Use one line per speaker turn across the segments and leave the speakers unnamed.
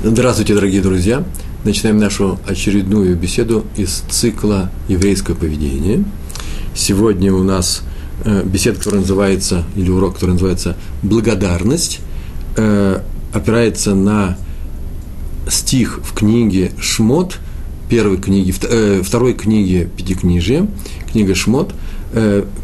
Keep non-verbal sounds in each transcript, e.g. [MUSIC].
Здравствуйте, дорогие друзья! Начинаем нашу очередную беседу из цикла «Еврейское поведение». Сегодня у нас э, беседа, которая называется, или урок, который называется «Благодарность», э, опирается на стих в книге «Шмот», первой книги, э, второй книги Пятикнижия, книга «Шмот»,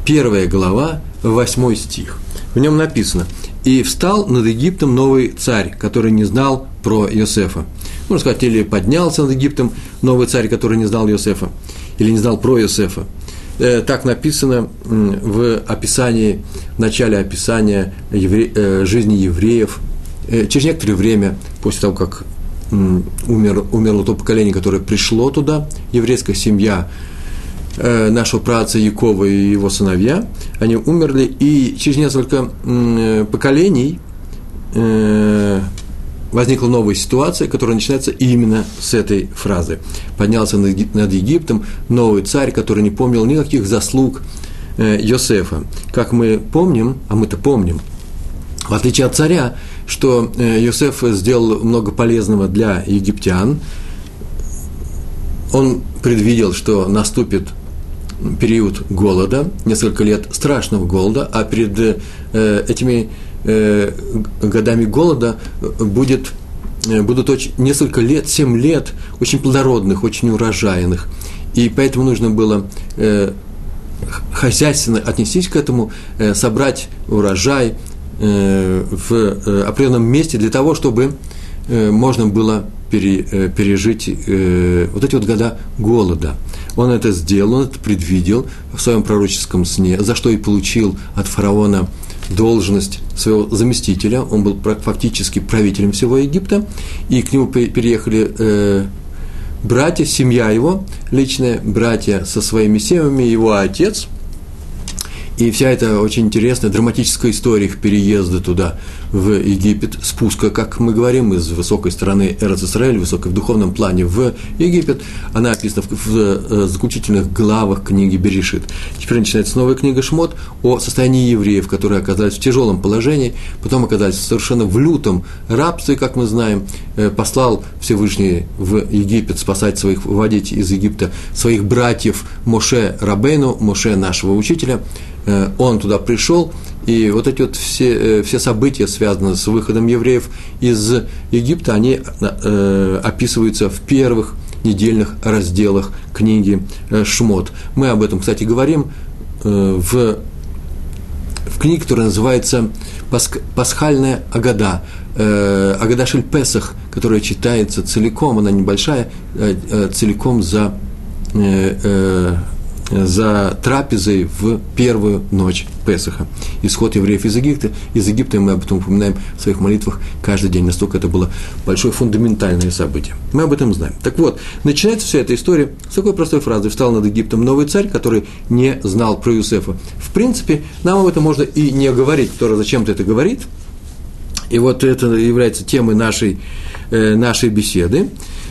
первая глава, восьмой стих. В нем написано «И встал над Египтом новый царь, который не знал про Иосифа. Можно сказать, или поднялся над Египтом новый царь, который не знал Иосифа, или не знал про Иосифа. Э, так написано в описании, в начале описания евре, э, жизни евреев. Э, через некоторое время, после того, как умер, умерло то поколение, которое пришло туда, еврейская семья нашего праца Якова и его сыновья, они умерли, и через несколько поколений возникла новая ситуация, которая начинается именно с этой фразы. Поднялся над Египтом новый царь, который не помнил никаких заслуг э, Йосефа. Как мы помним, а мы-то помним, в отличие от царя, что э, Йосеф сделал много полезного для египтян, он предвидел, что наступит период голода, несколько лет страшного голода, а перед э, этими э, годами голода будет, э, будут очень, несколько лет, 7 лет очень плодородных, очень урожайных. И поэтому нужно было э, хозяйственно отнестись к этому, э, собрать урожай э, в э, определенном месте для того, чтобы э, можно было пере, э, пережить э, вот эти вот года голода. Он это сделал, он это предвидел в своем пророческом сне, за что и получил от фараона должность своего заместителя, он был фактически правителем всего Египта, и к нему переехали э, братья, семья его, личные братья со своими семьями, его отец – и вся эта очень интересная драматическая история их переезда туда, в Египет, спуска, как мы говорим, из высокой стороны Эрц Исраэль, высокой в духовном плане в Египет, она описана в, в, э, заключительных главах книги Берешит. Теперь начинается новая книга Шмот о состоянии евреев, которые оказались в тяжелом положении, потом оказались совершенно в лютом рабстве, как мы знаем, э, послал Всевышний в Египет спасать своих, выводить из Египта своих братьев Моше Рабейну, Моше нашего учителя – он туда пришел, и вот эти вот все, э, все события, связанные с выходом евреев из Египта, они э, описываются в первых недельных разделах книги Шмот. Мы об этом, кстати, говорим в, в книге, которая называется «Пасхальная Агада», Агада Шель Песах, которая читается целиком, она небольшая, целиком за за трапезой в первую ночь Песаха. Исход евреев из Египта. Из Египта мы об этом упоминаем в своих молитвах каждый день. Настолько это было большое фундаментальное событие. Мы об этом знаем. Так вот, начинается вся эта история с такой простой фразы. «Встал над Египтом новый царь, который не знал про Юсефа». В принципе, нам об этом можно и не говорить. Кто зачем-то это говорит. И вот это является темой нашей, э, нашей беседы.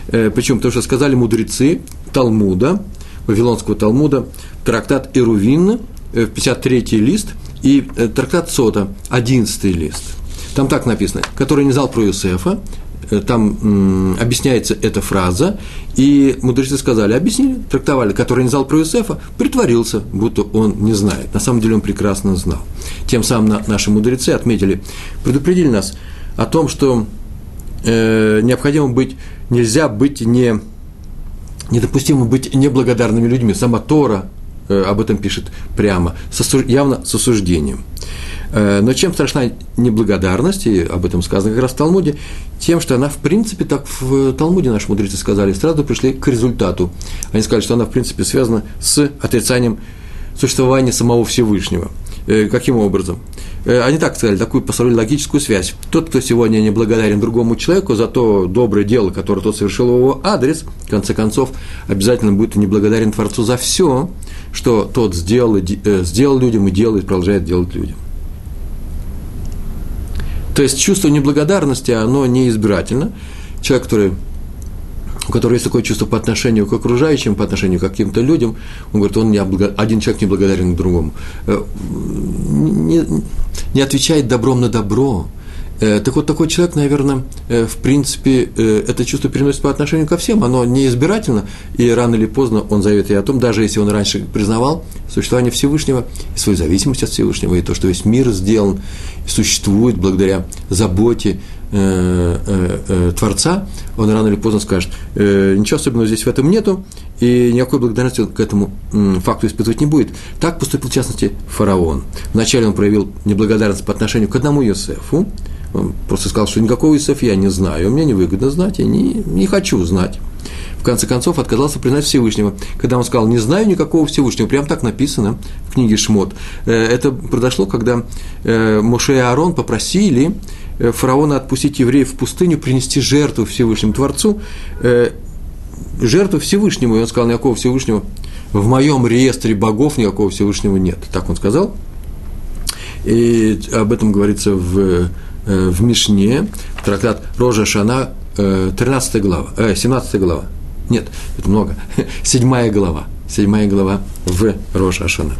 Э, почему? Потому что сказали мудрецы Талмуда – Вавилонского Талмуда, трактат Ирувин, 53-й э, лист, и э, трактат Сота, 11 лист. Там так написано, который не знал про Юсефа, э, там м, объясняется эта фраза, и мудрецы сказали, объяснили, трактовали, который не знал про Юсефа, притворился, будто он не знает. На самом деле он прекрасно знал. Тем самым на, наши мудрецы отметили, предупредили нас о том, что э, необходимо быть, нельзя быть не недопустимо быть неблагодарными людьми. Сама Тора э, об этом пишет прямо, явно с осуждением. Э, но чем страшна неблагодарность, и об этом сказано как раз в Талмуде, тем, что она, в принципе, так в Талмуде наши мудрецы сказали, сразу пришли к результату. Они сказали, что она, в принципе, связана с отрицанием существования самого Всевышнего. Э, каким образом? Э, они так сказали, такую построили логическую связь. Тот, кто сегодня не благодарен другому человеку за то доброе дело, которое тот совершил в его адрес, в конце концов, обязательно будет неблагодарен Творцу за все, что тот сделал, э, сделал людям и делает, продолжает делать людям. То есть чувство неблагодарности, оно неизбирательно. Человек, который у которого есть такое чувство по отношению к окружающим, по отношению к каким-то людям, он говорит, он не облаг... один человек не благодарен другому. Э, не, не отвечает добром на добро. Э, так вот, такой человек, наверное, э, в принципе, это чувство переносит по отношению ко всем, оно не избирательно, и рано или поздно он заявит и о том, даже если он раньше признавал существование Всевышнего, и свою зависимость от Всевышнего, и то, что весь мир сделан, существует благодаря заботе Творца, он рано или поздно скажет, ничего особенного здесь в этом нету, и никакой благодарности он к этому факту испытывать не будет. Так поступил, в частности, фараон. Вначале он проявил неблагодарность по отношению к одному Йосефу, он просто сказал, что никакого Исов я не знаю, мне невыгодно знать, я не, не хочу знать. В конце концов, отказался признать Всевышнего. Когда он сказал, не знаю никакого Всевышнего, прям так написано в книге Шмот. Э, это произошло, когда э, Моше и Аарон попросили э, фараона отпустить евреев в пустыню, принести жертву Всевышнему Творцу, жертву Всевышнему. И он сказал, никакого Всевышнего в моем реестре богов никакого Всевышнего нет. Так он сказал. И об этом говорится в Э, в Мишне, трактат Рожа Шана, 13 э, глава, 17 э, глава. Нет, это много. [LAUGHS] Седьмая глава. Седьмая глава в Рожа Шана.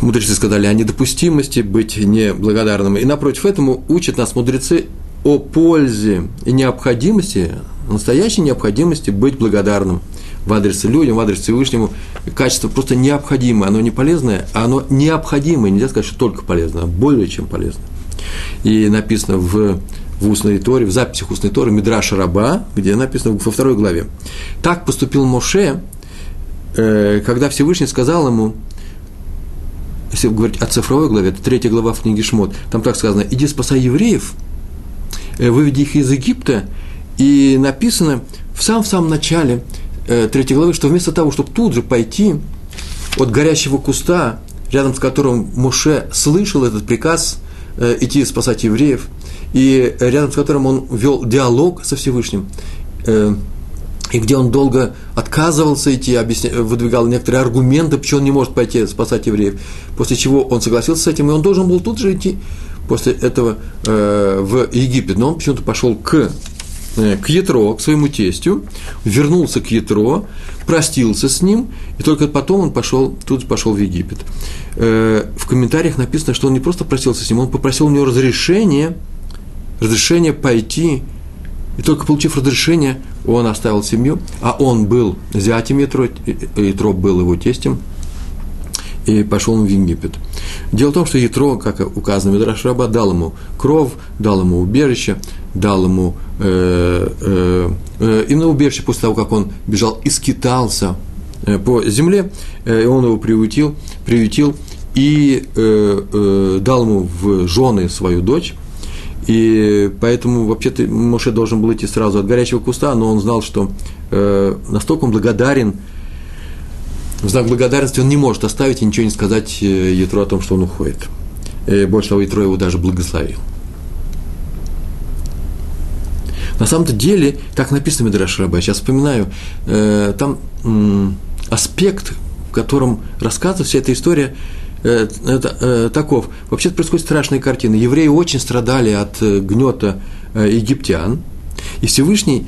Мудрецы сказали о недопустимости быть неблагодарным. И напротив этому учат нас мудрецы о пользе и необходимости, настоящей необходимости быть благодарным в адрес людям, в адрес Всевышнему. Качество просто необходимое, оно не полезное, а оно необходимое, нельзя сказать, что только полезное, а более чем полезное. И написано в, в устной Торе, в записях устной Торы Мидраш Раба, где написано во второй главе. Так поступил Моше, э, когда Всевышний сказал ему, если говорить о цифровой главе, это третья глава в книге Шмот, там так сказано, иди спасай евреев, э, выведи их из Египта, и написано в самом-самом начале э, третьей главы, что вместо того, чтобы тут же пойти от горящего куста, рядом с которым Муше слышал этот приказ э, идти спасать евреев, и рядом с которым он вел диалог со Всевышним, и где он долго отказывался идти, объясня, выдвигал некоторые аргументы, почему он не может пойти спасать евреев, после чего он согласился с этим, и он должен был тут же идти. После этого э, в Египет, но он почему-то пошел к Э, к Ятро, к своему тестю, вернулся к Ятро, простился с ним, и только потом он пошел, тут пошел в Египет. Э, в комментариях написано, что он не просто простился с ним, он попросил у него разрешение, разрешение пойти, и только получив разрешение, он оставил семью, а он был зятем Ятро, Ятро был его тестем, и пошел он в Египет. Дело в том, что Ятро, как указано в Мидраш Раба, дал ему кров, дал ему убежище, дал ему э, э, э, именно убежище после того, как он бежал и скитался э, по земле, э, он его приютил, приютил и э, э, дал ему в жены свою дочь, и поэтому вообще-то Моше должен был идти сразу от горячего куста, но он знал, что э, настолько он благодарен, в знак благодарности он не может оставить и ничего не сказать э, Ятро о том, что он уходит. И больше того, Ятро его даже благословил. На самом-то деле, так написано Медраш Раба, сейчас вспоминаю, э, там э, аспект, в котором рассказывается вся эта история, э, э, таков. Вообще происходит страшная картина. Евреи очень страдали от э, гнета э, египтян, и Всевышний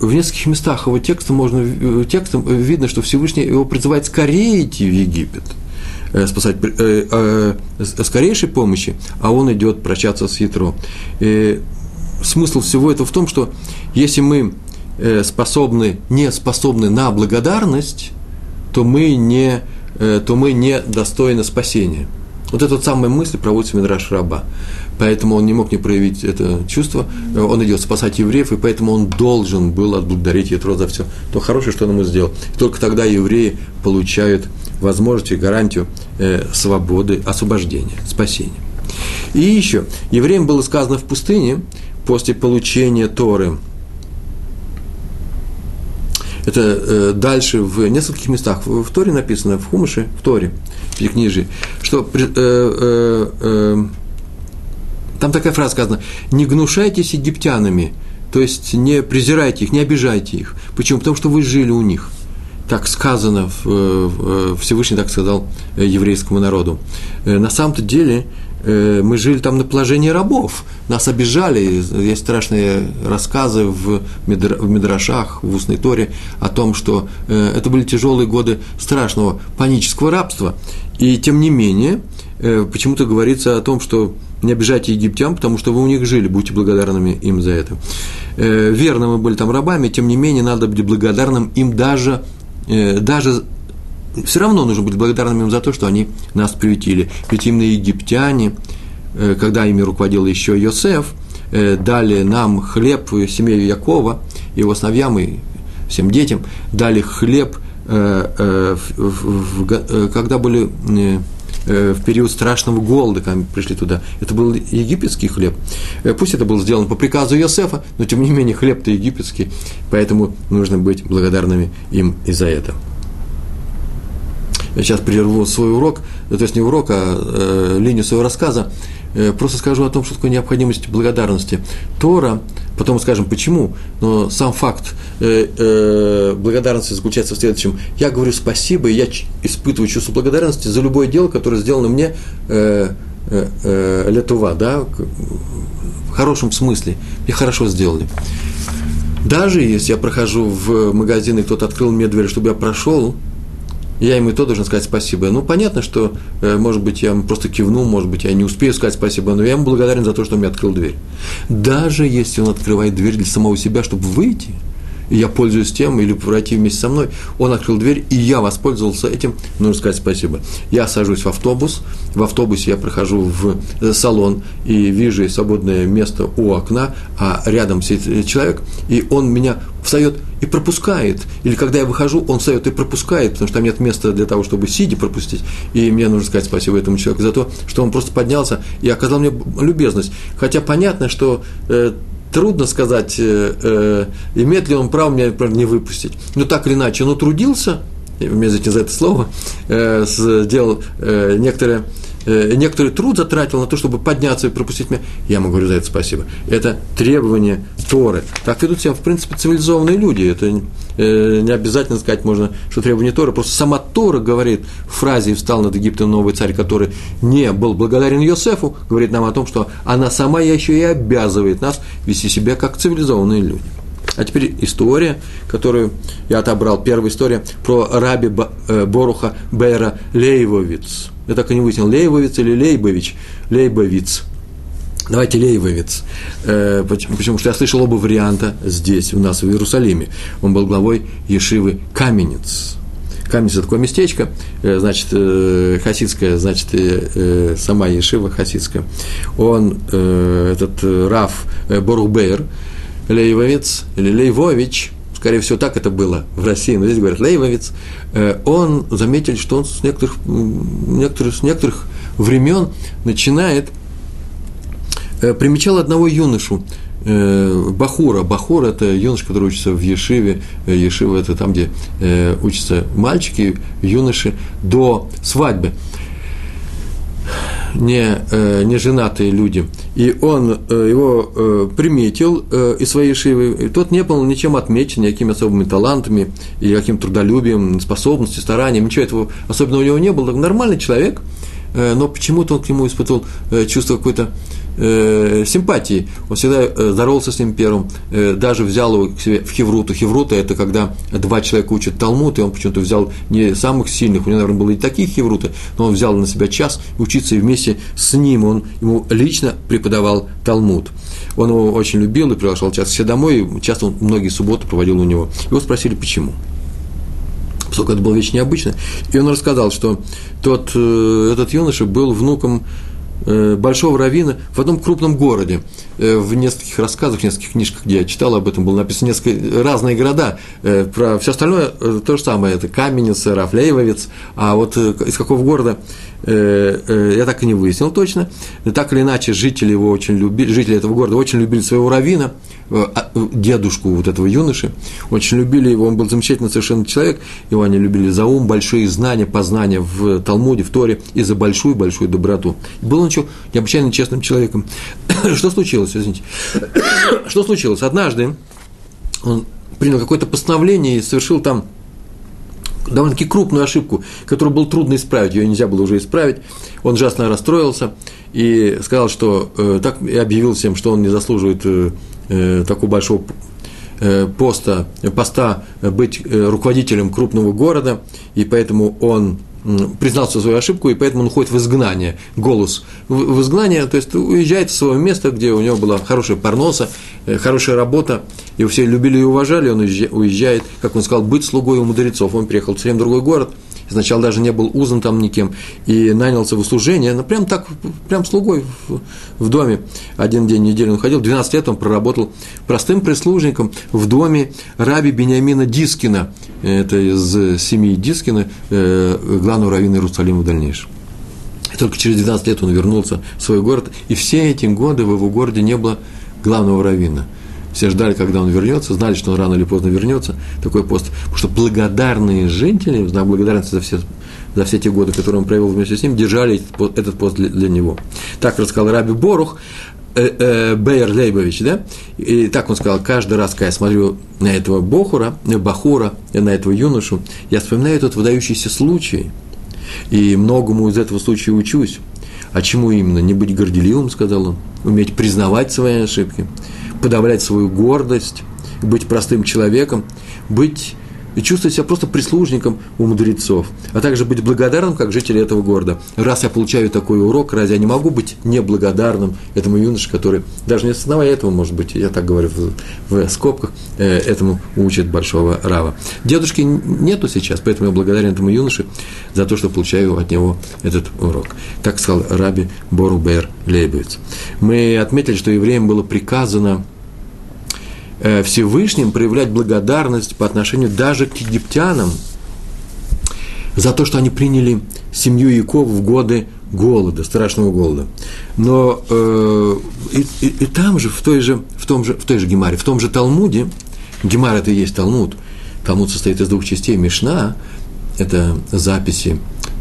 в нескольких местах его текста можно, э, текстом видно, что Всевышний его призывает скорее идти в Египет, э, спасать э, э, скорейшей помощи, а он идет прощаться с Ятро. И смысл всего этого в том, что если мы э, способны, не способны на благодарность, то мы не, э, то мы не достойны спасения. Вот эта вот самая мысль проводится в Мидраш Раба. Поэтому он не мог не проявить это чувство. Он идет спасать евреев, и поэтому он должен был отблагодарить Ятро за все то хорошее, что он ему сделал. И только тогда евреи получают возможность и гарантию э, свободы, освобождения, спасения. И еще, евреям было сказано в пустыне, после получения Торы. Это э, дальше в нескольких местах в, Торе написано, в Хумыше, в Торе, в Пятикнижии, что э, э, э, там такая фраза сказана, не гнушайтесь египтянами, то есть не презирайте их, не обижайте их. Почему? Потому что вы жили у них. Так сказано, в, Всевышний так сказал э, еврейскому народу. Э, на самом-то деле Э, мы жили там на положении рабов, нас обижали, есть страшные рассказы в, в Мидрашах, в устной Торе о том, что э, это были тяжелые годы страшного панического рабства. И тем не менее, э, почему-то говорится о том, что не обижайте египтян, потому что вы у них жили, будьте благодарными им за это. Э, верно, мы были там рабами, тем не менее, надо быть благодарным им даже, э, даже все равно нужно быть благодарным им за то, что они нас приютили. Ведь именно египтяне, э, когда ими руководил еще Йосеф, э, дали нам хлеб семье Якова, его сыновьям и всем детям, дали хлеб, э, когда были в период страшного голода, когда пришли туда. Это был египетский хлеб. Пусть это было сделано по приказу Йосефа, но тем не менее хлеб-то египетский, поэтому нужно быть благодарными им и за это я сейчас прерву свой урок, то есть не урок, а э, линию своего рассказа, э, просто скажу о том, что такое необходимость благодарности. Тора, потом скажем почему, но сам факт э, э, благодарности заключается в следующем. Я говорю спасибо, и я испытываю чувство благодарности за любое дело, которое сделано мне э, э, э, летува, да, в хорошем смысле, мне хорошо сделали. Даже если я прохожу в магазин, и кто-то открыл мне дверь, чтобы я прошел, я ему и то должен сказать спасибо. Ну, понятно, что, э, может быть, я ему просто кивну, может быть, я не успею сказать спасибо, но я ему благодарен за то, что он мне открыл дверь. Даже если он открывает дверь для самого себя, чтобы выйти – я пользуюсь тем, или пройти вместе со мной, он открыл дверь, и я воспользовался этим, нужно сказать спасибо. Я сажусь в автобус, в автобусе я прохожу в э, салон и вижу свободное место у окна, а рядом сидит человек, и он меня встает и пропускает. Или когда я выхожу, он встает и пропускает, потому что там нет места для того, чтобы сидя пропустить. И мне нужно сказать спасибо этому человеку за то, что он просто поднялся и оказал мне любезность. Хотя понятно, что э, трудно сказать, э, э, имеет ли он право меня, например, не выпустить. Но так или иначе, он трудился, извините за это слово, э, сделал э, некоторое некоторый труд затратил на то, чтобы подняться и пропустить меня, я ему говорю за это спасибо. Это требование Торы. Так ведут себя, в принципе, цивилизованные люди. Это э, не обязательно сказать можно, что требование Торы. Просто сама Тора говорит в фразе «Встал над Египтом новый царь, который не был благодарен Йосефу», говорит нам о том, что она сама еще и обязывает нас вести себя как цивилизованные люди. А теперь история, которую я отобрал. Первая история про раби э, Боруха Бейра Лейвовиц – я так и не выяснил, Лейбовиц или Лейбович, Лейбовиц. Давайте Лейбовиц. Э, почему? Потому что я слышал оба варианта здесь, у нас в Иерусалиме. Он был главой Ешивы Каменец. Каменец – это такое местечко, э, значит, хасидское, значит, сама Ешива хасидская. Он, этот Раф Борухбейр, Лейвовец или Лейвович – скорее всего, так это было в России, но здесь говорят Лейвовец, э, он заметил, что он с некоторых, некоторых, с некоторых времен начинает, э, примечал одного юношу, э, Бахура. Бахур – это юноша, который учится в Ешиве. Ешива – это там, где учатся мальчики, юноши до свадьбы не, э, не женатые люди, и он э, его э, приметил из своей шивы, и тот не был ничем отмечен, никакими особыми талантами, и каким трудолюбием, способностью, старанием, ничего этого особенного у него не было. Нормальный человек, но почему-то он к нему испытывал чувство какой-то э, симпатии. Он всегда э, здоровался с ним первым, э, даже взял его к себе в Хевруту. Хеврута – это когда два человека учат Талмуд, и он почему-то взял не самых сильных, у него, наверное, были и такие Хевруты, но он взял на себя час учиться, и вместе с ним он ему лично преподавал Талмуд. Он его очень любил и приглашал часто все домой, и часто он многие субботы проводил у него. Его спросили, почему поскольку это было вещь необычная. И он рассказал, что тот, э, этот юноша был внуком Э, большого равина в одном крупном городе. Э, в нескольких рассказах, в нескольких книжках, где я читал об этом, было написано несколько разные города. Э, про все остальное то же самое. Это Каменец, Рафлеевец. А вот из какого города я так и не выяснил точно. Так или иначе, жители его очень любили, жители этого города очень любили своего равина – Э, а, дедушку вот этого юноши, очень любили его, он был замечательный совершенно человек, его они любили за ум, большие знания, познания в Талмуде, в Торе и за большую-большую доброту. Был он еще необычайно честным человеком. [COUGHS] Что случилось, извините? [COUGHS] Что случилось? Однажды он принял какое-то постановление и совершил там довольно-таки крупную ошибку, которую было трудно исправить, ее нельзя было уже исправить. Он ужасно расстроился и сказал, что э, так и объявил всем, что он не заслуживает э, э, такого большого э, поста, поста быть э, руководителем крупного города, и поэтому он признался свою ошибку, и поэтому он уходит в изгнание, голос в изгнание, то есть уезжает с своего места, где у него была хорошая парноса, э, хорошая работа, его все любили и уважали, он уезжает, как он сказал, быть слугой у мудрецов. Он приехал в совсем другой город – сначала даже не был узан там никем, и нанялся в услужение, ну, прям так, прям слугой в, в доме. Один день в неделю он ходил, 12 лет он проработал простым прислужником в доме раби Бениамина Дискина, это из семьи Дискина, э, главного раввина Иерусалима в дальнейшем. И только через 12 лет он вернулся в свой город, и все эти годы в его городе не было главного раввина – все ждали, когда он вернется, знали, что он рано или поздно вернется, такой пост. Потому что благодарные жители, знак благодарности за все, за все те годы, которые он провел вместе с ним, держали этот пост для, для него. Так рассказал Раби Борух, э, э, Бейер Лейбович, да? И так он сказал, каждый раз, когда я смотрю на этого Бохура, Бахура, на этого юношу, я вспоминаю этот выдающийся случай, и многому из этого случая учусь. А чему именно? Не быть горделивым, сказал он, уметь признавать свои ошибки, подавлять свою гордость, быть простым человеком, быть и чувствовать себя просто прислужником у мудрецов, а также быть благодарным, как жители этого города. Раз я получаю такой урок, разве я не могу быть неблагодарным этому юноше, который, даже не осознавая этого, может быть, я так говорю в, в скобках, э, этому учит большого Рава. Дедушки нету сейчас, поэтому я благодарен этому юноше за то, что получаю от него этот урок. Так сказал Раби Борубер Лейбовиц. Мы отметили, что евреям было приказано Всевышним проявлять благодарность по отношению даже к египтянам за то, что они приняли семью Якова в годы голода, страшного голода. Но э, и, и, и там же, в той же, в том же, в той же Гемаре, в том же Талмуде, Гемар это и есть Талмуд, Талмуд состоит из двух частей, Мишна, это записи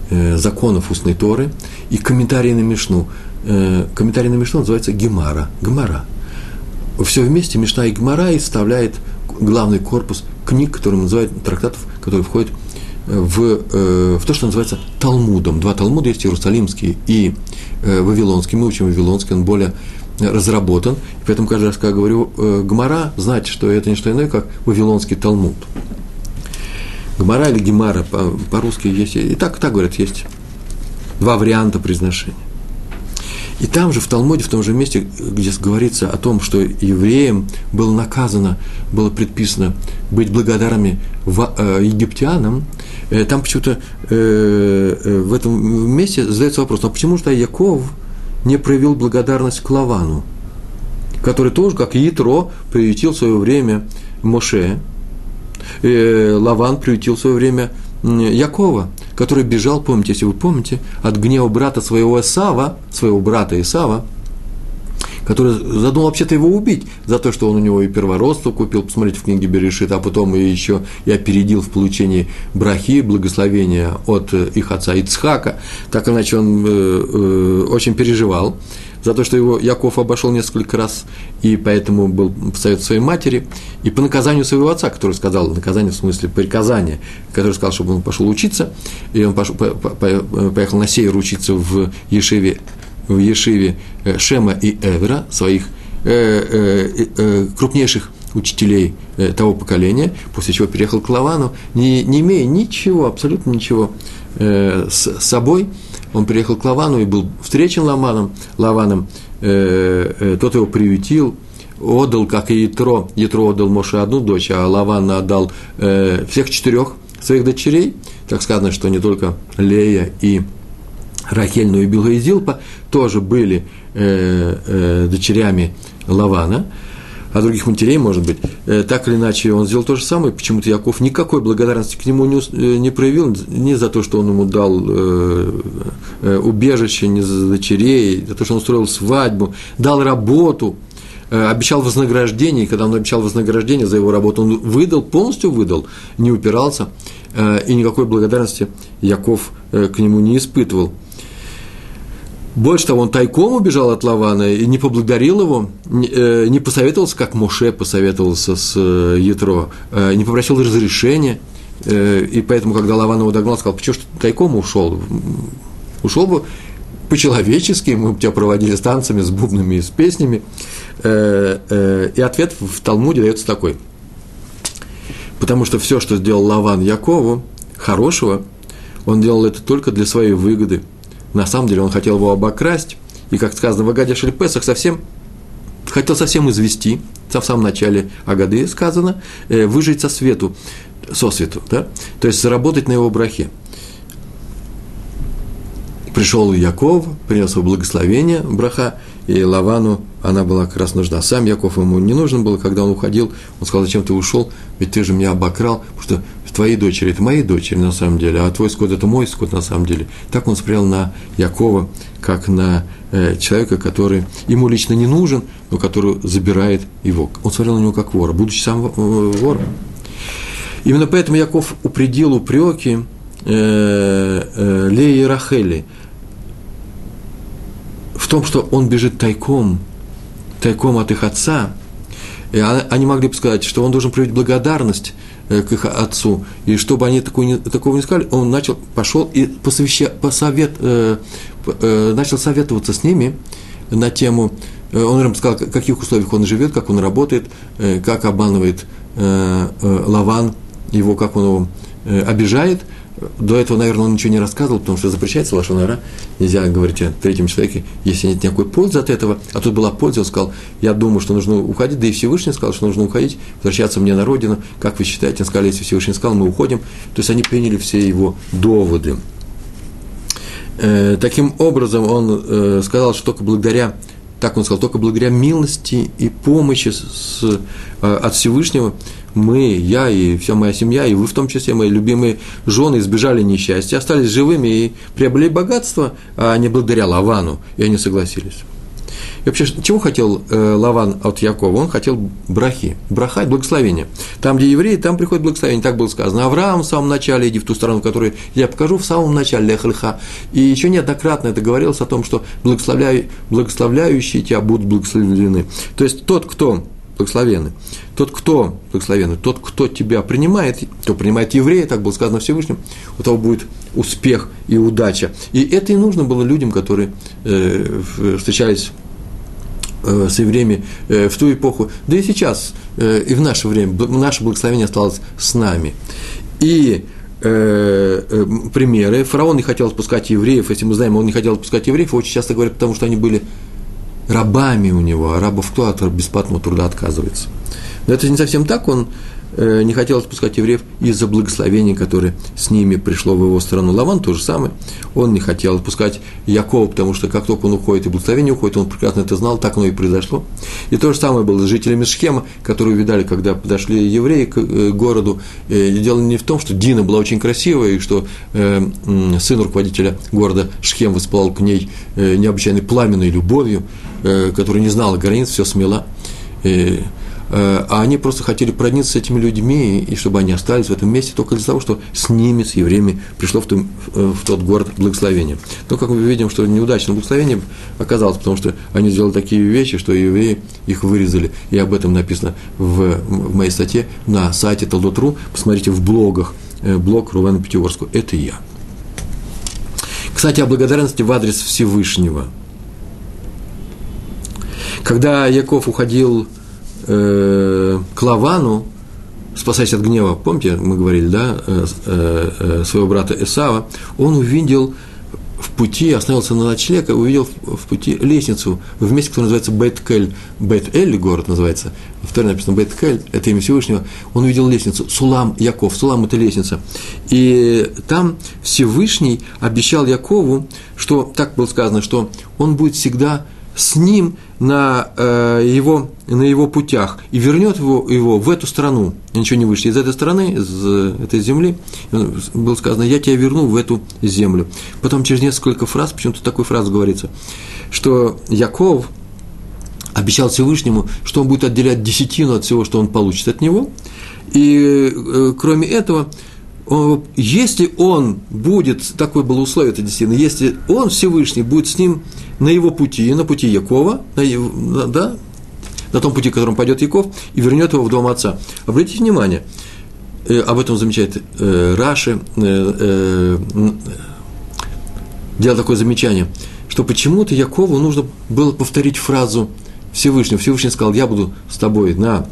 э, законов устной Торы, и комментарии на Мишну. Э, комментарий на Мишну называется Гемара, Гемара – все вместе Мишна и Гмара и составляет главный корпус книг, которые называют трактатов, которые входят в, э, в то, что называется Талмудом. Два Талмуда есть, Иерусалимский и э, Вавилонский. Мы учим Вавилонский, он более разработан. И поэтому каждый раз, когда я говорю э, Гмара, знайте, что это не что иное, как Вавилонский Талмуд. Гмара или Гемара по-русски есть, и так, так говорят, есть два варианта произношения. И там же, в Талмуде, в том же месте, где говорится о том, что евреям было наказано, было предписано быть благодарными э, египтянам, э, там почему-то э, в этом месте задается вопрос, а почему же Яков не проявил благодарность к Лавану, который тоже, как и Ятро, приютил в свое время Моше, Лаван приютил в свое время Якова, который бежал, помните, если вы помните, от гнева брата своего Исава, своего брата Исава, который задумал вообще-то его убить за то, что он у него и первородство купил, посмотрите в книге Берешит, а потом и еще и опередил в получении брахи, благословения от их отца Ицхака. Так иначе он э, э, очень переживал за то, что его Яков обошел несколько раз, и поэтому был в совет своей матери, и по наказанию своего отца, который сказал, наказание в смысле приказания, который сказал, чтобы он пошел учиться, и он пошел, по, по, поехал на север учиться в Ешиве, в Ешиве э, Шема и Эвера, своих э, э, крупнейших учителей того поколения, после чего переехал к Лавану, не, не имея ничего, абсолютно ничего с собой, он приехал к Лавану и был встречен Лаваном, Лаваном э, э, тот его приютил, отдал, как и Ятро, Ятро отдал Моше одну дочь, а Лаван отдал э, всех четырех своих дочерей, так сказано, что не только Лея и Рахель, но и Билга и Зилпа тоже были э, э, дочерями Лавана – а других матерей, может быть. Э, так или иначе, он сделал то же самое. Почему-то Яков никакой благодарности к нему не, э, не проявил, ни за то, что он ему дал э, убежище, ни за дочерей, за то, что он устроил свадьбу, дал работу, обещал вознаграждение. И когда он обещал вознаграждение за его работу, он выдал, полностью выдал, не упирался, и никакой благодарности Яков к нему не испытывал. Больше того, он тайком убежал от Лавана и не поблагодарил его, не э, посоветовался, как Моше посоветовался с э, Ятро, э, не попросил разрешения. И поэтому, когда Лаван его догнал, сказал, почему ты тайком ушел? Ушел бы по-человечески, мы бы тебя проводили с танцами, с бубнами с песнями. И ответ в Талмуде дается такой. Потому что все, что сделал Лаван Якову, хорошего, Он делал это только для своей выгоды. На самом деле он хотел его обокрасть, и, как сказано в Агаде Шельпесах, совсем хотел совсем извести, в самом начале Агады сказано, э, выжить со свету, со свету, да? то есть заработать на его брахе. Пришел Яков, принес его благословение, браха, и Лавану она была как раз нужна. Сам Яков ему не нужен был, когда он уходил, он сказал, зачем ты ушел, ведь ты же меня обокрал, потому что твои дочери – это мои дочери на самом деле, а твой скот – это мой скот на самом деле. Так он смотрел на Якова, как на э, человека, который ему лично не нужен, но который забирает его. Он смотрел на него как вора, будучи сам э, вором. Именно поэтому Яков упредил упреки э, э, Леи и Рахели том, что он бежит тайком, тайком от их отца. И они могли бы сказать, что он должен проявить благодарность Э, к их отцу. И чтобы они такого такого не сказали, он начал, пошел и посовеща, посовет, э, э, начал советоваться с ними на тему, э, он им сказал, в каких условиях он живет, как он работает, э, как обманывает э, э, Лаван, его, как он его э, обижает – до этого, наверное, он ничего не рассказывал, потому что запрещается лошонара, нельзя говорить о третьем человеке, если нет никакой пользы от этого. А тут была польза, он сказал, я думаю, что нужно уходить, да и Всевышний сказал, что нужно уходить, возвращаться мне на родину. Как вы считаете? Он сказал, если Всевышний сказал, мы уходим. То есть они приняли все его доводы. Э, таким образом, он э, сказал, что только благодаря так он сказал, только благодаря милости и помощи с, э, от Всевышнего мы, я и вся моя семья, и вы в том числе, мои любимые жены, избежали несчастья, остались живыми и приобрели богатство, а не благодаря Лавану, и они согласились. И вообще, чего хотел э, Лаван от Якова? Он хотел брахи, браха – благословение. Там, где евреи, там приходит благословение, так было сказано. Авраам в самом начале, иди в ту сторону, которую я покажу, в самом начале, лехальха. И еще неоднократно это говорилось о том, что благословляю, благословляющие тебя будут благословлены. То есть, тот, кто благословенный. Тот, кто благословенный, тот, кто тебя принимает, кто принимает еврея, так было сказано Всевышним, у того будет успех и удача. И это и нужно было людям, которые э, встречались э, с евреями э, в ту эпоху, да и сейчас, э, и в наше время, наше благословение осталось с нами. И э, э, примеры. Фараон не хотел отпускать евреев, если мы знаем, он не хотел отпускать евреев, очень часто говорят, потому что они были рабами у него, а рабов кто от бесплатного труда отказывается. Но это не совсем так, он не хотел отпускать евреев из-за благословения, которое с ними пришло в его страну. Лаван то же самое, он не хотел отпускать Якова, потому что как только он уходит и благословение уходит, он прекрасно это знал, так оно и произошло. И то же самое было с жителями Шхема, которые увидали, когда подошли евреи к э, городу. Э, и дело не в том, что Дина была очень красивая, и что сын руководителя города Шхем воспылал к ней необычайной пламенной любовью, которая не знала границ, все смела. Э, а они просто хотели продниться с этими людьми, и чтобы они остались в этом месте только для того, что с ними, с евреями, пришло в, том, э, в тот город благословение. Но, как мы видим, что неудачное благословение оказалось, потому что они сделали такие вещи, что евреи их вырезали. И об этом написано в, в моей статье на сайте Талдотру. Посмотрите в блогах, э, блог Рувена Пятигорского. Это я. Кстати, о благодарности в адрес Всевышнего. Когда Яков уходил э, к Лавану, спасаясь от гнева, помните, мы говорили, да, э, э, э своего брата Исава, он увидел в пути, остановился на ночлег и увидел в пути лестницу в месте, которое называется Бет-Кель. Бет-Эль город называется, второй написано Бет-Кель, это имя Всевышнего. Он увидел лестницу, Сулам Яков, Сулам – это лестница. И там Всевышний обещал Якову, что, так было сказано, что он будет всегда с ним на, э, его, на его путях и вернет его, его в эту страну. Ничего не вышло из этой страны, из этой земли. Было сказано, я тебя верну в эту землю. Потом через несколько фраз, почему-то такой фраз говорится, что Яков обещал Всевышнему, что он будет отделять десятину от всего, что он получит от него. И э, кроме этого, если он будет, такое было условие это действительно, если он Всевышний будет с ним на его пути, на пути Якова, на, его, да, на том пути, которым пойдет Яков, и вернет его в дом отца. Обратите внимание, э, об этом замечает э, Раши, э, э, делал такое замечание, что почему-то Якову нужно было повторить фразу Всевышнего. Всевышний сказал, я буду с тобой на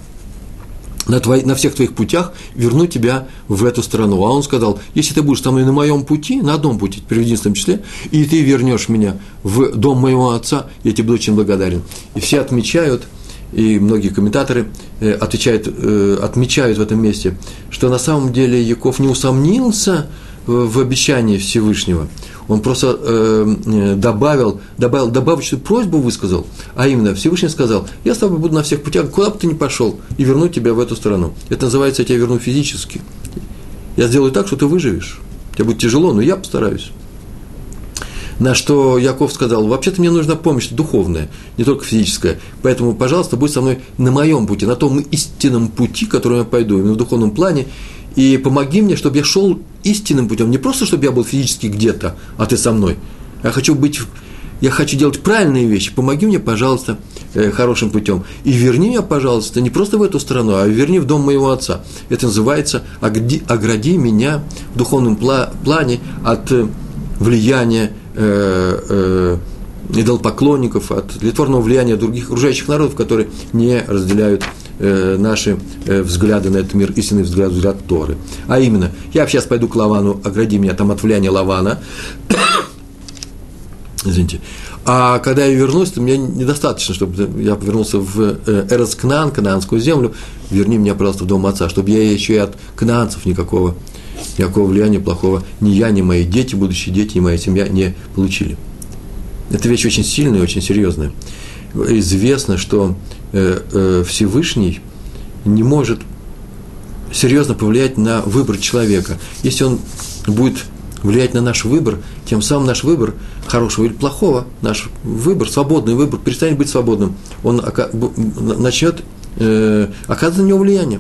на, твои, на всех твоих путях верну тебя в эту страну. А он сказал, если ты будешь со мной на моем пути, на одном пути, в единственном числе, и ты вернешь меня в дом моего отца, я тебе буду очень благодарен. И все отмечают, и многие комментаторы э, отвечают, э, отмечают в этом месте, что на самом деле Яков не усомнился в обещании Всевышнего – он просто э, э, добавил, добавил, добавочную просьбу высказал, а именно Всевышний сказал, я с тобой буду на всех путях, куда бы ты ни пошел, и верну тебя в эту страну. Это называется, я тебя верну физически. Я сделаю так, что ты выживешь. Тебе будет тяжело, но я постараюсь. На что Яков сказал, вообще-то мне нужна помощь духовная, не только физическая. Поэтому, пожалуйста, будь со мной на моем пути, на том истинном пути, которым я пойду, именно в духовном плане, и помоги мне, чтобы я шел истинным путем, не просто, чтобы я был физически где-то, а ты со мной. Я хочу быть, я хочу делать правильные вещи. Помоги мне, пожалуйста, э, хорошим путем. И верни меня, пожалуйста, не просто в эту страну, а верни в дом моего отца. Это называется «огради, меня в духовном плане от э, влияния э, э, от литворного влияния других окружающих народов, которые не разделяют наши э, взгляды на этот мир, истинный взгляд, взгляд Торы. А именно, я сейчас пойду к Лавану, огради меня там от влияния Лавана, [COUGHS] извините, а когда я вернусь, то мне недостаточно, чтобы я вернулся в э, Эрос Кнаан, Кнаанскую землю, верни меня, пожалуйста, в дом отца, чтобы я еще и от кнаанцев никакого, никакого влияния плохого ни я, ни мои дети, будущие дети, ни моя семья не получили. Это вещь очень сильная очень серьезная. Известно, что Э, э, Всевышний не может серьезно повлиять на выбор человека. Если он будет влиять на наш выбор, тем самым наш выбор хорошего или плохого, наш выбор, свободный выбор, перестанет быть свободным. Он начнет э, оказывать на него влияние.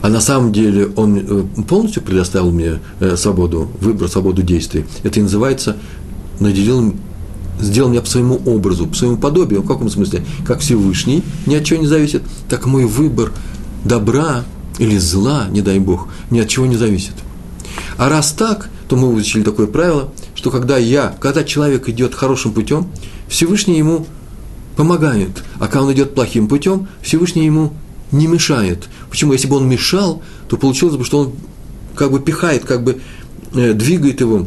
А на самом деле он э, полностью предоставил мне свободу выбора, свободу действий. Это и называется наделил сделал меня по своему образу, по своему подобию. В каком смысле? Как Всевышний ни от чего не зависит, так мой выбор добра или зла, не дай Бог, ни от чего не зависит. А раз так, то мы выучили такое правило, что когда я, когда человек идет хорошим путем, Всевышний ему помогает, а когда он идет плохим путем, Всевышний ему не мешает. Почему? Если бы он мешал, то получилось бы, что он как бы пихает, как бы э, двигает его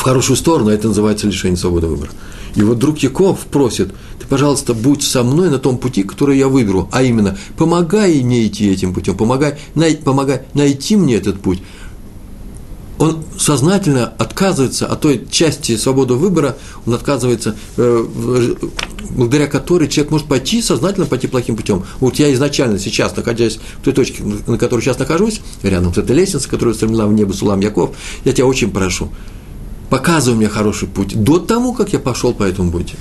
в хорошую сторону, а это называется лишение свободы выбора. И вот друг Яков просит, ты, пожалуйста, будь со мной на том пути, который я выберу, а именно, помогай мне идти этим путем, помогай, най, помогай найти мне этот путь. Он сознательно отказывается от той части свободы выбора, он отказывается, э, благодаря которой человек может пойти, сознательно пойти плохим путем. Вот я изначально сейчас, находясь в той точке, на которой сейчас нахожусь, рядом с этой лестницей, которая устремлена в небо Сулам Яков, я тебя очень прошу, показывай мне хороший путь до того, как я пошел по этому пути.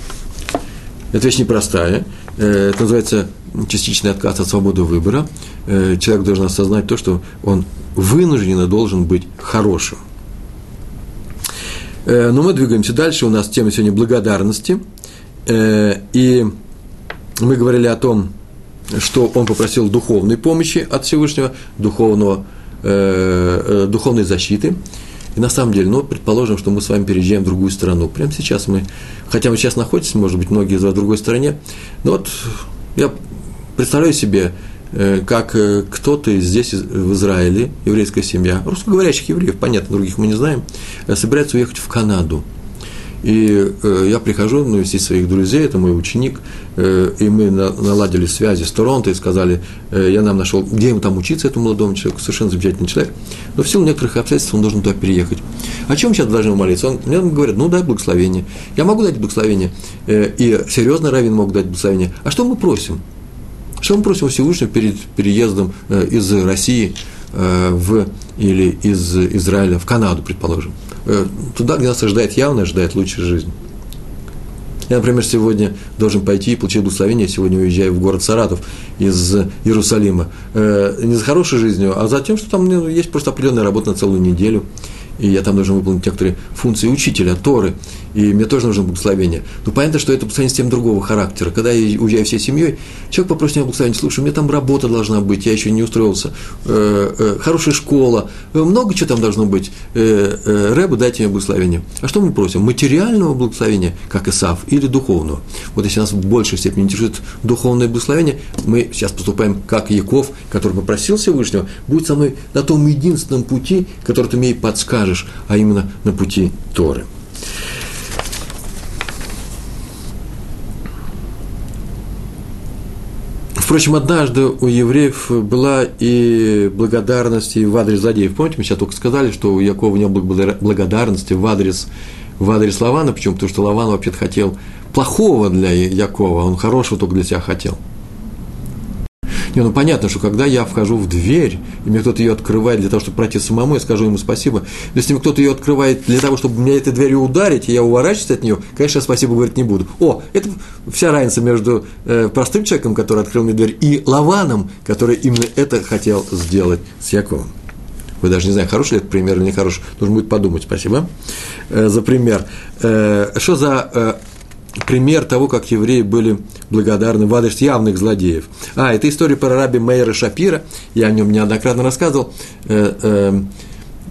Это вещь непростая. Э, это называется частичный отказ от свободы выбора. Э, человек должен осознать то, что он вынужденно должен быть хорошим. Э, но мы двигаемся дальше. У нас тема сегодня благодарности. И мы говорили о том, что он попросил духовной помощи от Всевышнего, духовного, духовной защиты – и на самом деле, ну, предположим, что мы с вами переезжаем в другую страну. Прямо сейчас мы, хотя мы сейчас находимся, может быть, многие из вас в другой стране, но вот я представляю себе, э, как э, кто-то здесь, в Израиле, еврейская семья, русскоговорящих евреев, понятно, других мы не знаем, э, собирается уехать в Канаду – и э, я прихожу навестить своих друзей, это мой ученик, э, и мы на, наладили связи с Торонто и сказали, э, я нам нашел, где ему там учиться, этому молодому человеку, совершенно замечательный человек, но в силу некоторых обстоятельств он должен туда переехать. О чем сейчас должны молиться? Он, мне говорят, ну дай благословение. Я могу дать благословение, э, и серьезно раввин мог дать благословение. А что мы просим? Что мы просим Всевышнего перед переездом э, из России в, или из Израиля в Канаду, предположим? Э, туда, где нас ожидает явно, ожидает лучшая жизнь. Я, например, сегодня должен пойти и получить благословение. Сегодня уезжаю в город Саратов из Иерусалима. Э, не за хорошей жизнью, а за тем, что там ну, есть просто определенная работа на целую неделю. И я там должен выполнить некоторые функции учителя, Торы. и мне тоже нужно благословение. Но понятно, что это благословение совсем другого характера. Когда я уезжаю всей семьей, человек попросит меня благословения, слушай, у меня там работа должна быть, я еще не устроился, э, э, хорошая школа, э, много чего там должно быть. Э, э, Рэбу, дайте мне благословение. А что мы просим? Материального благословения, как Исав, или духовного? Вот если нас в большей степени интересует духовное благословение, мы сейчас поступаем как Яков, который попросил Всевышнего, будь со мной на том единственном пути, который ты мне подскажешь, а именно на пути Торы. Впрочем, однажды у евреев была и благодарность и в адрес злодеев. Помните, мы сейчас только сказали, что у Якова не было благодарности в адрес, в адрес Лавана. Почему? Потому что Лаван вообще-то хотел плохого для Якова, он хорошего только для себя хотел – не, ну понятно, что когда я вхожу в дверь, и мне кто-то ее открывает для того, чтобы пройти самому, я скажу ему спасибо. Но если мне кто-то ее открывает для того, чтобы меня этой дверью ударить, и я уворачиваюсь от нее, конечно, спасибо говорить не буду. О, это вся разница между э, простым человеком, который открыл мне дверь, и Лаваном, который именно это хотел сделать с Яковом. Вы даже не знаете, хороший ли это пример или нехороший. Нужно будет подумать. Спасибо э, за пример. Э, что за пример того, как евреи были благодарны в адрес явных злодеев. А, это история про раби Мейера Шапира, я о нем неоднократно рассказывал, э, э,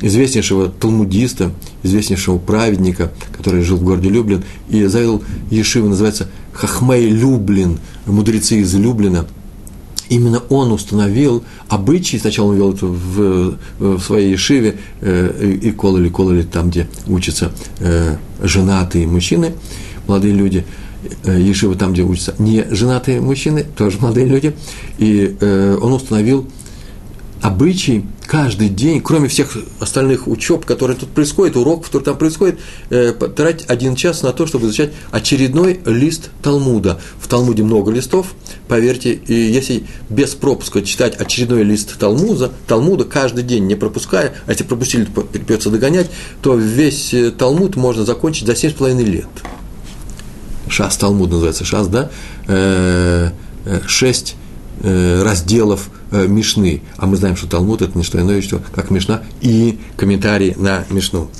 известнейшего талмудиста, известнейшего праведника, который жил в городе Люблин, и завел Ешива, называется Хахмей Люблин, мудрецы из Люблина. Именно он установил обычаи, сначала он вел это в, в своей Ешиве, э, и кололи, кололи там, где учатся э, женатые мужчины – молодые люди, э, Ешива там, где учатся не женатые мужчины, тоже молодые люди, и э, он установил обычай каждый день, кроме всех остальных учеб, которые тут происходят, уроков, которые там происходят, э, тратить один час на то, чтобы изучать очередной лист Талмуда. В Талмуде много листов, поверьте, и если без пропуска читать очередной лист Талмуда, Талмуда каждый день не пропуская, а если пропустили, придется догонять, то весь Талмуд можно закончить за 7,5 лет. Шас, Талмуд называется Шас, да, э, э, шесть э, разделов Мишны, а мы знаем, что Талмуд – это не что иное, что как Мишна и комментарий на Мишну.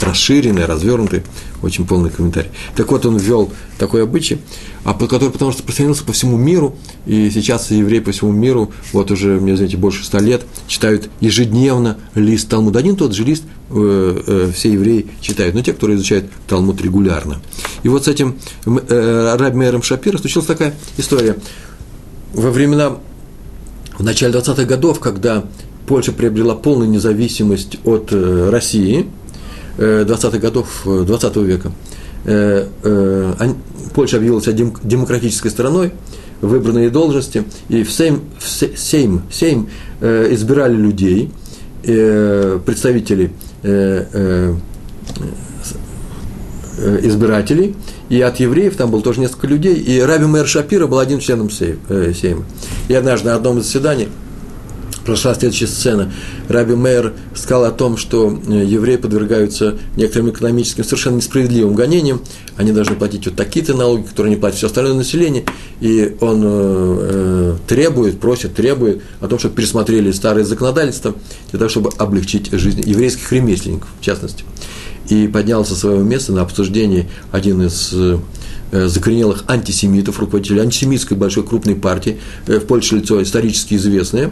Расширенный, развернутый, очень полный комментарий. Так вот, он ввел такой обычай, а который потому что распространился по всему миру, и сейчас евреи по всему миру, вот уже, мне знаете, больше ста лет, читают ежедневно лист Талмуда. Один тот же лист э, э, все евреи читают, но те, которые изучают Талмуд регулярно. И вот с этим э, Раби Мейером Шапира случилась такая история. Во времена, в начале 20-х годов, когда Польша приобрела полную независимость от э, России, 20-х годов 20 века, Польша объявила себя демократической страной, выбранные должности, и в Сейм, в Сейм, Сейм избирали людей, представителей Э, избирателей, и от евреев там было тоже несколько людей, и Раби Мэр Шапира был один членом э, Сейма. И однажды на одном из заседаний прошла следующая сцена. Раби Мэр сказал о том, что э, евреи подвергаются некоторым экономическим совершенно несправедливым гонениям, они должны платить вот такие-то налоги, которые не платит все остальное население, и он э, требует, просит, требует о том, чтобы пересмотрели старые законодательства для того, чтобы облегчить жизнь еврейских ремесленников, в частности и поднял со своего места на обсуждении один из э, закоренелых антисемитов, руководителей антисемитской большой крупной партии, э, в Польше лицо исторически известное.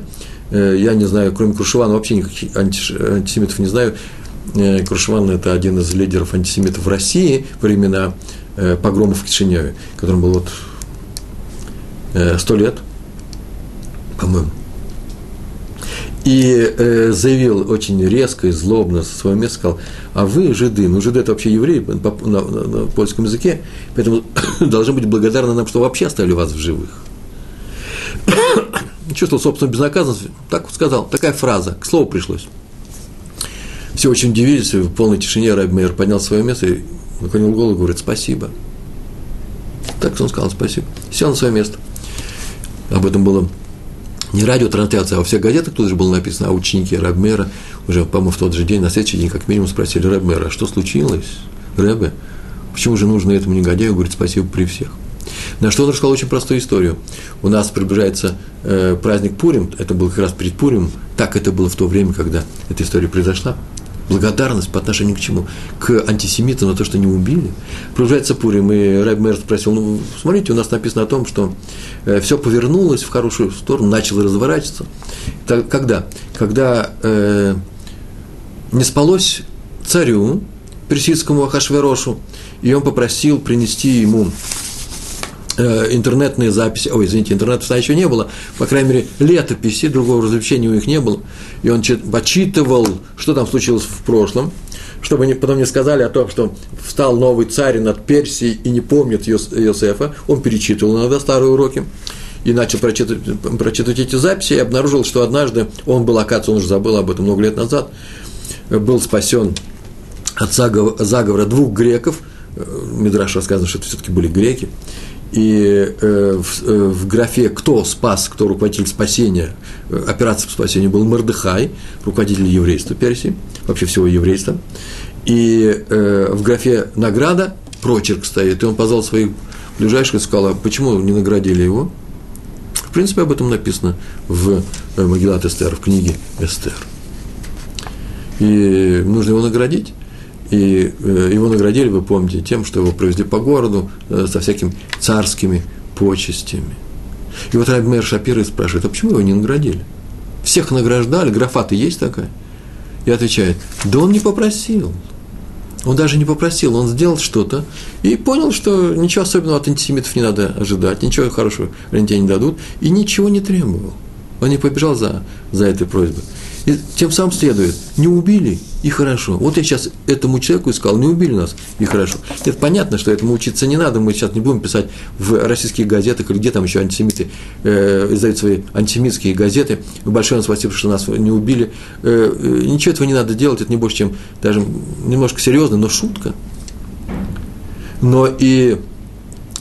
Э, я не знаю, кроме Крушевана вообще никаких антисемитов не знаю. Крушеван – это один из лидеров антисемитов в России времена погромов в Кишиневе, которому было вот сто лет, по-моему и э, заявил очень резко и злобно со своего места, сказал, а вы жиды, ну жиды это вообще евреи на, на, на, на польском языке, поэтому [COUGHS] должны быть благодарны нам, что вообще оставили вас в живых. Чувствовал собственную безнаказанность, так вот сказал, такая фраза, к слову пришлось. Все очень удивились, в полной тишине Раби Мейер поднял свое место и наклонил голову и говорит «спасибо». Так он сказал «спасибо». Сел на свое место. Об этом было не радиотрансляция, а во всех газетах тут же было написано, а ученики Рабмера уже, по-моему, в тот же день, на следующий день, как минимум, спросили Рабмера, а что случилось, Рэбе? Почему же нужно этому негодяю говорить спасибо при всех? На что он рассказал очень простую историю. У нас приближается э, праздник Пурим, это был как раз перед Пурим, так это было в то время, когда эта история произошла. благодарность по отношению к чему? К антисемитам за то, что не убили. Продолжается Пурим, и Рэб Мэр спросил, ну, смотрите, у нас написано о том, что э, все повернулось в хорошую сторону, начало разворачиваться. Так, когда? Когда э, не спалось царю, персидскому Ахашверошу, и он попросил принести ему интернетные записи, ой, извините, интернета тогда еще не было, по крайней мере, летописи, другого развлечения у них не было, и он почитывал, что там случилось в прошлом, чтобы они потом не сказали о том, что встал новый царь над Персией и не помнит Йосефа, он перечитывал иногда старые уроки, и начал прочитывать, прочитывать эти записи, и обнаружил, что однажды он был, оказывается, он уже забыл об этом много лет назад, был спасен от заговора двух греков, э, Мидраш рассказывает, что это все-таки были греки, и э, в, э, в графе «Кто спас?», кто руководитель спасения, э, операции по спасению был Мордыхай, руководитель еврейства Персии, вообще всего еврейства. И э, в графе «Награда» прочерк стоит, и он позвал своих ближайших и сказал, а почему не наградили его? В принципе, об этом написано в э, Магеллат Эстер, в книге Эстер. И нужно его наградить и э, его наградили, вы помните, тем, что его провезли по городу э, со всякими царскими почестями. И вот Рабмер Шапир спрашивает, а почему его не наградили? Всех награждали, графаты есть такая? И отвечает, да он не попросил. Он даже не попросил, он сделал что-то и понял, что ничего особенного от антисемитов не надо ожидать, ничего хорошего они тебе не дадут, и ничего не требовал. Он не побежал за, за этой просьбой. И тем самым следует, не убили, и хорошо. Вот я сейчас этому человеку искал, не убили нас, и хорошо. Это понятно, что этому учиться не надо, мы сейчас не будем писать в российских газетах или где там еще антисемиты э, издают свои антисемитские газеты. Большое вам спасибо, что нас не убили. Э, э, ничего этого не надо делать, это не больше, чем даже немножко серьезно, но шутка. Но и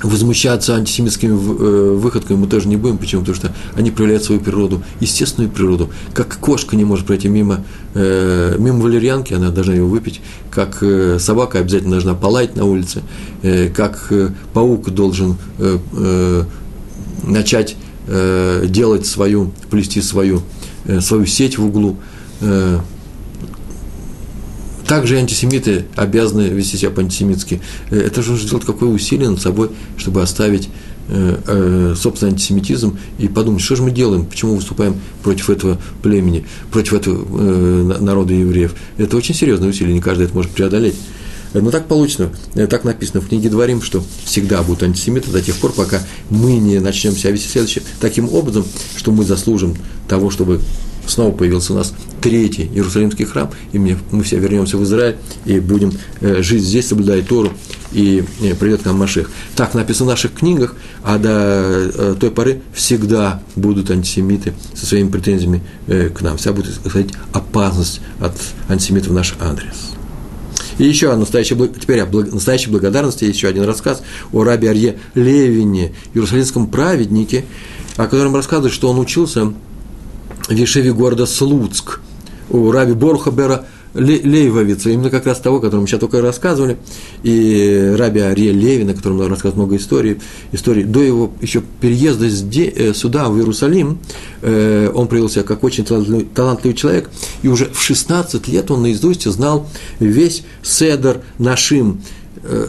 возмущаться антисемитскими э, выходками мы тоже не будем. Почему? Потому что они проявляют свою природу, естественную природу. Как кошка не может пройти мимо, э, мимо валерьянки, она должна ее выпить. Как э, собака обязательно должна полаять на улице. Как паук должен начать делать свою, плести свою, свою сеть в углу также антисемиты обязаны вести себя по-антисемитски. Э, это же нужно сделать какое усилие над собой, чтобы оставить э, э, собственный антисемитизм и подумать, что же мы делаем, почему выступаем против этого племени, против этого народа евреев. Это очень серьезное усилие, не каждый это может преодолеть. Но так получено, так написано в книге Дворим, что всегда будут антисемиты до тех пор, пока мы не начнем себя вести следующим таким образом, что мы заслужим того, чтобы снова появился у нас третий Иерусалимский храм, и мы все вернемся в Израиль и будем э, жить здесь, соблюдая Тору, и э, придет к нам Машех. Так написано в наших книгах, а до э, той поры всегда будут антисемиты со своими претензиями к нам. Вся будет исходить опасность от антисемитов в наш адрес. И еще о настоящей, теперь о настоящей благодарности есть еще один рассказ о рабе Арье Левине, иерусалимском праведнике, о котором рассказывает, что он учился в Ешеве города Слуцк у Раби Борхабера Лейвовица, именно как раз того, о котором мы сейчас только рассказывали, и Раби Ария Левина, о котором рассказывает много историй, историй, до его еще переезда э, сюда, в Иерусалим, э, он проявил себя как очень талантливый человек, и уже в 16 лет он наизусть знал весь Седер Нашим,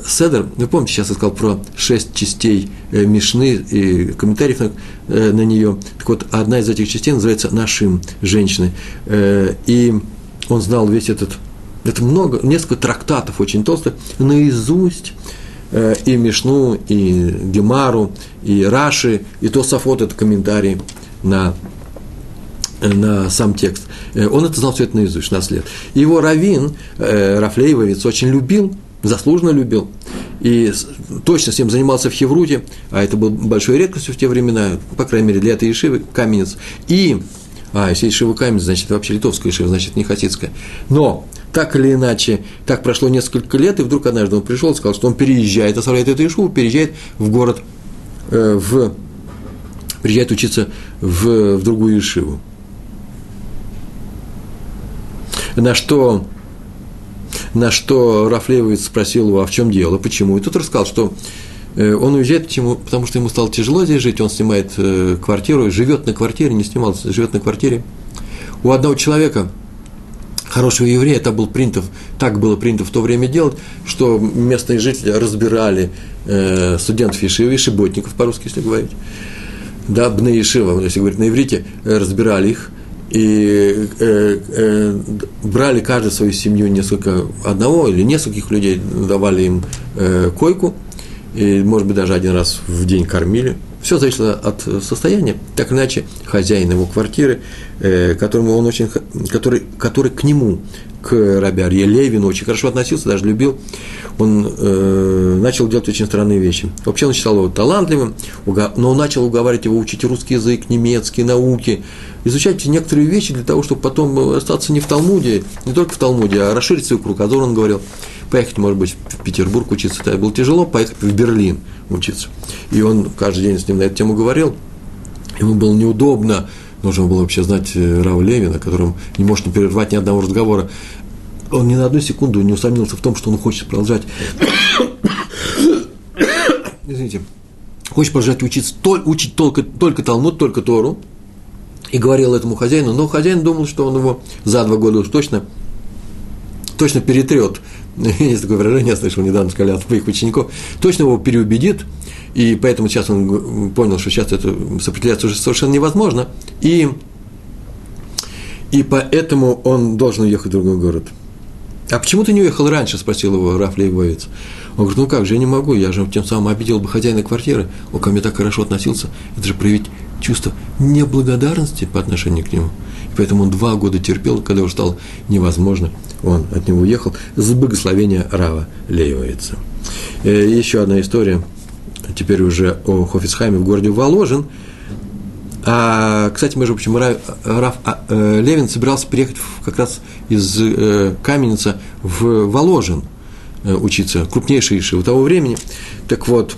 Седер, вы помните, сейчас я сказал про шесть частей э, Мишны и комментариев на, э, на нее. Так вот, одна из этих частей называется «Нашим женщины». И он знал весь этот, это много, несколько трактатов очень толстых, наизусть, и Мишну, и Гемару, и Раши, и Тософот, это комментарий на, на сам текст. Он это знал все это наизусть, 16 лет. Его Равин, Рафлеевец, очень любил заслуженно любил. И точно с ним занимался в Хевруте, а это было большой редкостью в те времена, по крайней мере, для этой Ешивы, каменец. И, а, если Ешива каменец, значит, вообще литовская Ешива, значит, не хасидская. Но, так или иначе, так прошло несколько лет, и вдруг однажды он пришел и сказал, что он переезжает, оставляет эту Ешиву, переезжает в город, э, в, приезжает учиться в, в другую Ешиву. На что на что Рафлеевец спросил его, а в чем дело, почему. И тут рассказал, что э, он уезжает, почему? потому что ему стало тяжело здесь жить, он снимает э, квартиру, живет на квартире, не снимал, живет на квартире у одного человека, хорошего еврея, это был принято, так было принято в то время делать, что местные жители разбирали э, студентов Ешивы, шиботников, по-русски, если говорить, да, Бне Ешива, если говорить на иврите, разбирали их, и э, э, брали каждую свою семью несколько, одного или нескольких людей, давали им э, койку, и, может быть, даже один раз в день кормили. Все зависело от состояния. Так иначе, хозяин его квартиры, э, которому он очень, который, который к нему, к Раби Арье Левину очень хорошо относился, даже любил, он э, начал делать очень странные вещи. Вообще он считал его талантливым, но он начал уговаривать его учить русский язык, немецкий, науки, изучать некоторые вещи для того, чтобы потом остаться не в Талмуде, не только в Талмуде, а расширить свой круг. Азор он говорил, поехать, может быть, в Петербург учиться, это было тяжело, поехать в Берлин учиться. И он каждый день с ним на эту тему говорил, ему было неудобно, нужно было вообще знать э, Рава Левина, которым не может не прервать ни одного разговора. Он ни на одну секунду не усомнился в том, что он хочет продолжать. [COUGHS] Извините. Хочет продолжать учиться, учить только, только Талмуд, только Тору. И говорил этому хозяину, но хозяин думал, что он его за два года уж точно, точно перетрет. [LAUGHS] Есть такое выражение, я слышал недавно, сказали от своих учеников, точно его переубедит, и поэтому сейчас он понял, что сейчас это сопротивляться уже совершенно невозможно, и, и поэтому он должен уехать в другой город. А почему ты не уехал раньше, спросил его Раф Лейбовец. Он говорит, ну как же, я не могу, я же тем самым обидел бы хозяина квартиры, он ко мне так хорошо относился, это же проявить чувство неблагодарности по отношению к нему. И поэтому он два года терпел, когда уже стало невозможно, он от него уехал с благословения Рава Леевица. Э, еще одна история, теперь уже о Хофицхайме в городе Воложен. А, кстати, между прочим, Рав, Рав а, э, Левин собирался приехать как раз из э, Каменца в Воложен э, учиться, крупнейший Ишива того времени. Так вот,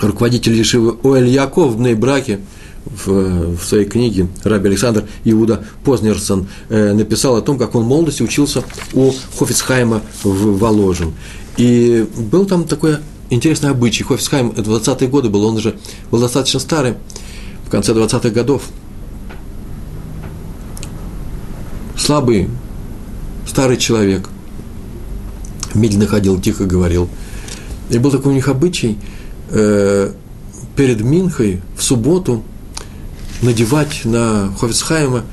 руководитель Ишивы Оэль Яков в Нейбраке – в, в своей книге Раби Александр Иуда Познерсон э, написал о том, как он в молодости учился у Хофицхайма в Воложен. И был там такой интересный обычай. Хофицхайм, это 20-е годы был, он уже был достаточно старый, в конце 20-х годов. Слабый, старый человек, медленно ходил, тихо говорил. И был такой у них обычай, э, перед Минхой в субботу надевать на Хофицхайма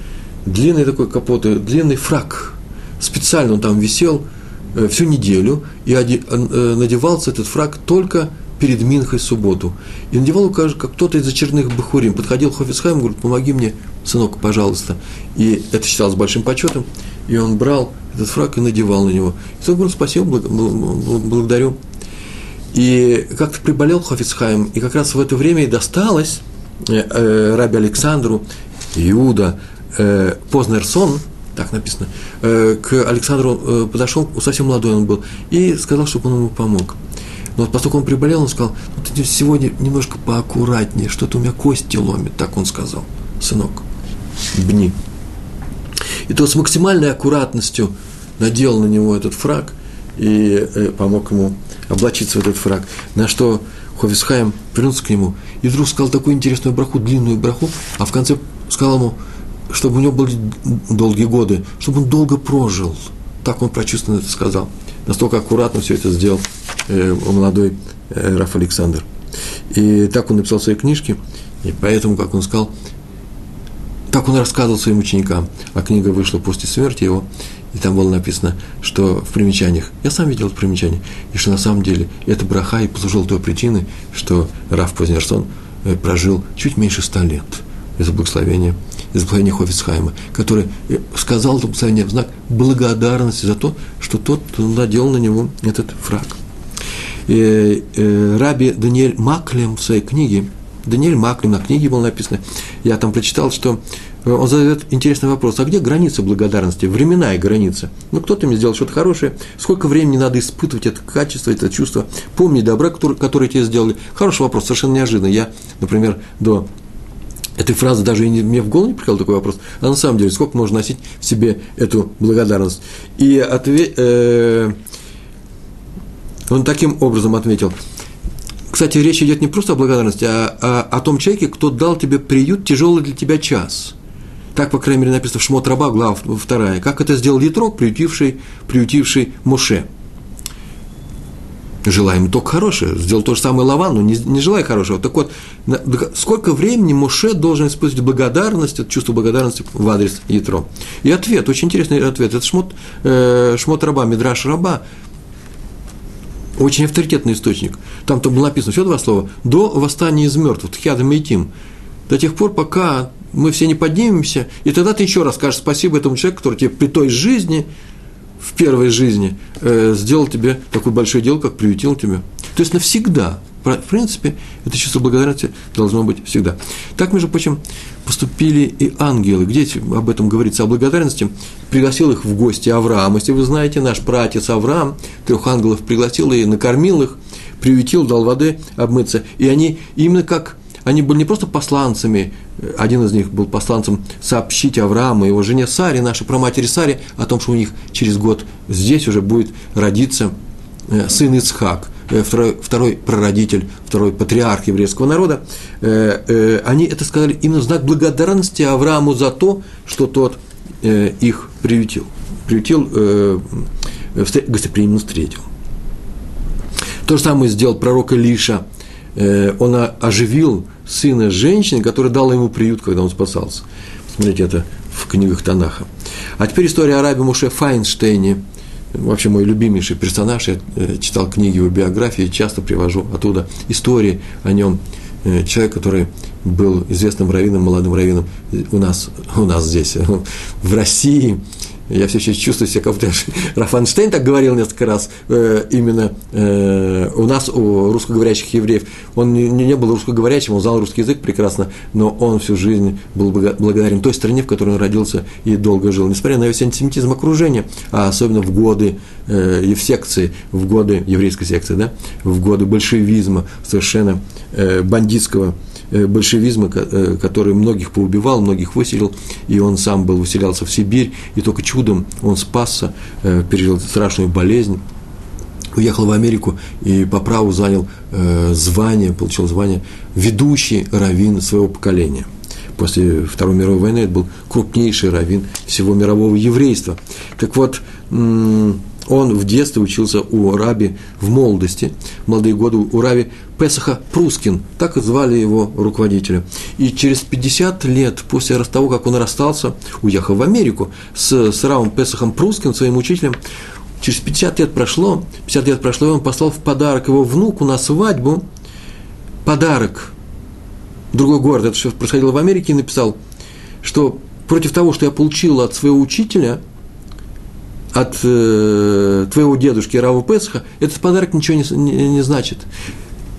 длинный такой капот, длинный фраг. Специально он там висел э, всю неделю, и оде, э, надевался этот фраг только перед Минхой субботу. И надевал как кто-то из очередных бахурим. Подходил Хофицхайм, говорит, помоги мне, сынок, пожалуйста. И это считалось большим почетом. И он брал этот фраг и надевал на него. И сын говорит, спасибо, благодарю. И как-то приболел Хофицхайм, и как раз в это время и досталось Э, э, Раби Александру Иуда э, Познерсон, так написано, к Александру подошел, совсем молодой он был, и сказал, чтобы он ему помог. Но вот поскольку он приболел, он сказал, ну, сегодня немножко поаккуратнее, что-то у меня кости ломит, так он сказал, сынок, бни. И то с максимальной аккуратностью надел на него этот фраг и помог ему облачиться в этот фраг. На что Хофисхайм вернулся к нему и вдруг сказал такую интересную браху, длинную браху, а в конце сказал ему, чтобы у него были долгие годы, чтобы он долго прожил. Так он прочувствованно это сказал. Настолько аккуратно все это сделал э, молодой э, Раф Александр. И так он написал свои книжки, и поэтому, как он сказал, так он рассказывал своим ученикам, а книга вышла после смерти его, и там было написано, что в примечаниях, я сам видел это примечание, и что на самом деле это браха и послужил той причиной, что Раф Познерсон э, прожил чуть меньше ста лет из благословения, из благословения Хофицхайма, который э, сказал это благословение в знак благодарности за то, что тот надел на него этот фраг. И, э, Раби Даниэль Маклем в своей книге, Даниэль Маклем на книге было написано, я там прочитал, что он задает интересный вопрос, а где граница благодарности, временная граница? Ну, кто-то мне сделал что-то хорошее, сколько времени надо испытывать это качество, это чувство, помни добра, которое, которое тебе сделали? Хороший вопрос, совершенно неожиданно. Я, например, до этой фразы даже и не, мне в голову не приходил такой вопрос. А на самом деле, сколько можно носить в себе эту благодарность? И отве, э, он таким образом ответил. Кстати, речь идет не просто о благодарности, а, а о том человеке, кто дал тебе приют тяжелый для тебя час – Так, по крайней мере, написано в Шмот Раба, глава вторая. Как это сделал Ятрок, приютивший, приютивший Муше. Желаем только хорошее. Сделал то же самое Лаван, но не, не желая хорошего. Так вот, сколько времени Муше должен использовать благодарность, это чувство благодарности в адрес Ятро? И ответ, очень интересный ответ. Это Шмот, э, шмот Раба, Мидраш Раба, очень авторитетный источник. Там то было написано, все два слова, до восстания из мертвых, Тхиадам Мейтим. До тех пор, пока мы все не поднимемся, и тогда ты еще раз скажешь спасибо этому человеку, который тебе при той жизни, в первой жизни, э, сделал тебе такое большое дело, как приютил тебя. То есть навсегда. В принципе, это чувство благодарности должно быть всегда. Так, между прочим, поступили и ангелы. Где об этом говорится, о благодарности? Пригласил их в гости Авраам. Если вы знаете, наш пратец Авраам трех ангелов пригласил и накормил их, приютил, дал воды обмыться. И они именно как они были не просто посланцами, один из них был посланцем сообщить Аврааму и его жене Саре, нашей праматери Саре, о том, что у них через год здесь уже будет родиться э, сын Ицхак, э, второй, второй прародитель, второй патриарх еврейского народа, э, они это сказали именно в знак благодарности Аврааму за то, что тот их приютил, приютил, гостеприимно встретил. То же самое сделал пророк Илиша. Он оживил сына женщины, которая дала ему приют, когда он спасался. Смотрите, это в книгах Танаха. А теперь история о рабе Муше Файнштейне. Вообще мой любимейший персонаж. Я э, читал книги его биографии, часто привожу оттуда истории о нем. Э, человек, который был известным раввином, молодым раввином у нас, у нас здесь, [LAUGHS] в России, я все еще чувствую себя, как будто Рафанштейн так говорил несколько раз, э, именно э, у нас, у русскоговорящих евреев. Он не, не был русскоговорящим, он знал русский язык прекрасно, но он всю жизнь был благодарен той стране, в которой он родился и долго жил. Несмотря на весь антисемитизм окружения, а особенно в годы э, в секции, в годы еврейской секции, да, в годы большевизма, совершенно э, бандитского большевизма, э, который многих поубивал, многих выселил, и он сам был, выселялся в Сибирь, и только чудом он спасся, э, пережил страшную болезнь, уехал в Америку и по праву занял звание, получил звание ведущий раввин своего поколения. После Второй мировой войны это был крупнейший раввин всего мирового еврейства. Так вот, он в детстве учился у Раби в молодости, в молодые годы у Раби Песаха Прускин, так и звали его руководителя. И через 50 лет после того, как он расстался, уехал в Америку с, с Равом Песахом Прускин, своим учителем, через 50 лет прошло, 50 лет прошло, и он послал в подарок его внуку на свадьбу. Подарок. Другой город, это все происходило в Америке, и написал, что против того, что я получил от своего учителя – от э, твоего дедушки Раву Песха, этот подарок ничего не, не, не значит,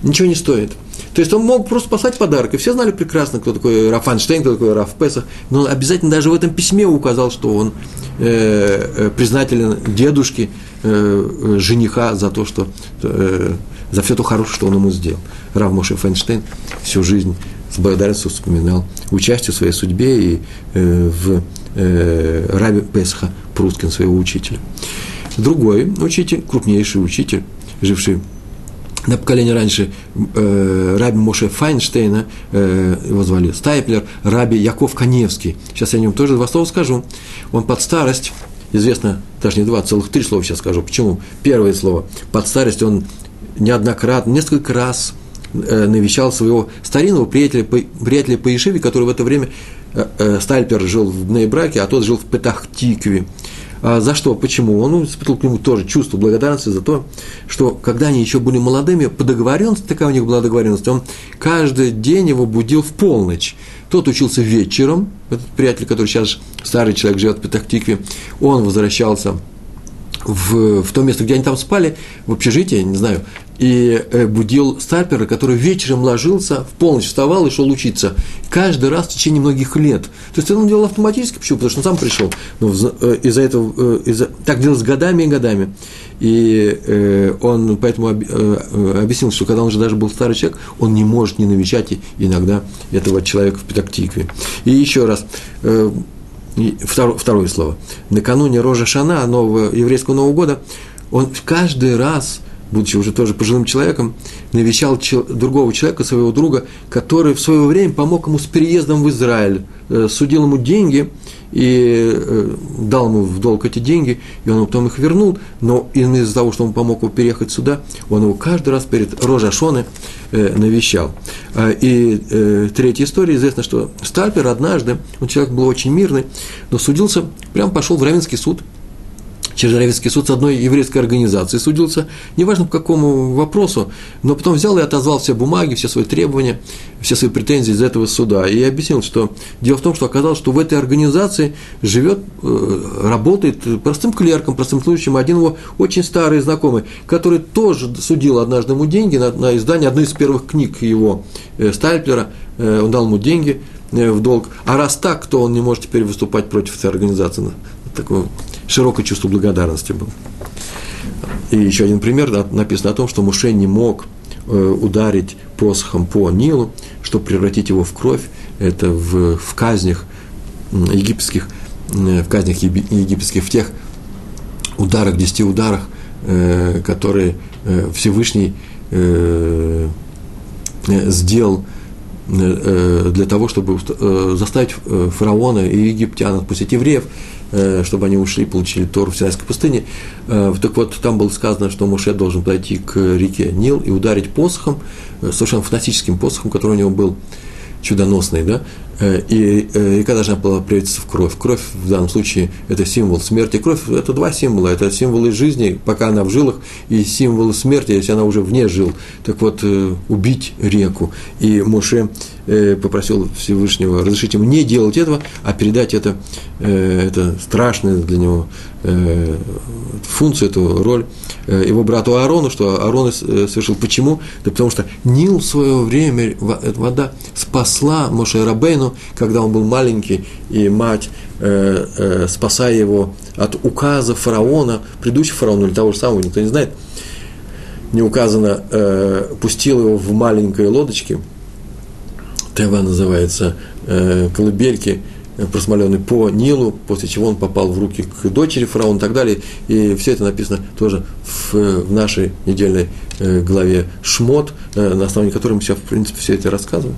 ничего не стоит. То есть он мог просто послать подарок, и все знали прекрасно, кто такой Раф Фанштейн, кто такой Раф Песах, но он обязательно даже в этом письме указал, что он э, э признателен дедушке, э, жениха за то, что, э, за все то хорошее, что он ему сделал. Рав Моше Файнштейн всю жизнь с благодарностью вспоминал участие в своей судьбе и э, в э, Раби Песха Прускин, своего учителя. Другой учитель, крупнейший учитель, живший на поколение раньше э, Раби Моше Файнштейна, э, его звали Стайплер, Раби Яков Каневский. Сейчас я о нем тоже два слова скажу. Он под старость, известно, даже не два, целых три слова сейчас скажу. Почему? Первое слово. Под старость он неоднократно, несколько раз навещал своего старинного приятеля, приятеля по Ешиве, который в это время Э, э, Стальпер жил в Нейбраке, а тот жил в Петахтикве. А за что? Почему? Он испытывал к нему тоже чувство благодарности за то, что когда они еще были молодыми, по договоренности, такая у них была договоренность, он каждый день его будил в полночь. Тот учился вечером, этот приятель, который сейчас старый человек живет в Петахтикве, он возвращался в, в то место, где они там спали, в общежитии, не знаю, и э, будил Стапера, который вечером ложился, в полночь вставал и шел учиться. Каждый раз в течение многих лет. То есть он делал автоматически, почему? Потому что он сам пришел. Но э, из-за этого, э, из так делалось годами и годами. И он поэтому объяснил, что когда он уже даже был старый человек, он не может не навещать иногда этого человека в Петактикве. И еще раз, второе, второе слово. Накануне Рожа Шана, нового, еврейского Нового года, он каждый раз будучи уже тоже пожилым человеком, навещал другого человека, своего друга, который в свое время помог ему с переездом в Израиль, э, судил ему деньги и э, дал ему в долг эти деньги, и он потом их вернул, но из-за того, что он помог ему переехать сюда, он его каждый раз перед Рожашоны э, навещал. А, и третья история, известно, что Стальпер однажды, он человек был очень мирный, но судился, прям пошел в Равенский суд – через Равенский суд с одной еврейской организацией судился, неважно по какому вопросу, но потом взял и отозвал все бумаги, все свои требования, все свои претензии из этого суда. И объяснил, что дело в том, что оказалось, что в этой организации живет, э, работает простым клерком, простым служащим один его очень старый знакомый, который тоже судил однажды ему деньги на, на издание одной из первых книг его, э, Стальплера, э, он дал ему деньги в долг. А раз так, то он не может теперь выступать против этой организации. Такое широкое чувство благодарности было. И еще один пример написано о том, что Муше не мог э, ударить посохом по Нилу, чтобы превратить его в кровь. Это в, в казнях египетских, в казнях египетских, в тех ударах, десяти ударах, э, которые э, Всевышний сделал для того, чтобы заставить фараона и египтян отпустить евреев, Э, чтобы они ушли, получили Тору в Синайской пустыне. Э, так вот, там было сказано, что Муше должен подойти к реке Нил и ударить посохом, э, совершенно фантастическим посохом, который у него был чудоносный, да, Э, и река должна была превратиться в кровь. Кровь в данном случае – это символ смерти. Кровь – это два символа. Это символы жизни, пока она в жилах, и символы смерти, если она уже вне жил. Так вот, э, убить реку. И Моше э, попросил Всевышнего разрешить ему не делать этого, а передать это, это страшное для него функцию, эту роль его брату Аарону, что Аарон совершил. Почему? Да потому что Нил в свое время, вода спасла Моше Рабейну когда он был маленький, и мать, э, э, спасая его от указа фараона, предыдущего фараона или того же самого, никто не знает, не указано, э, пустил его в маленькой лодочке, Тева называется, э, колыбельки, э, просмоленный по Нилу, после чего он попал в руки к дочери фараона и так далее. И все это написано тоже в, в нашей недельной э, главе Шмот, на основании которой мы сейчас, в принципе, все это рассказываем.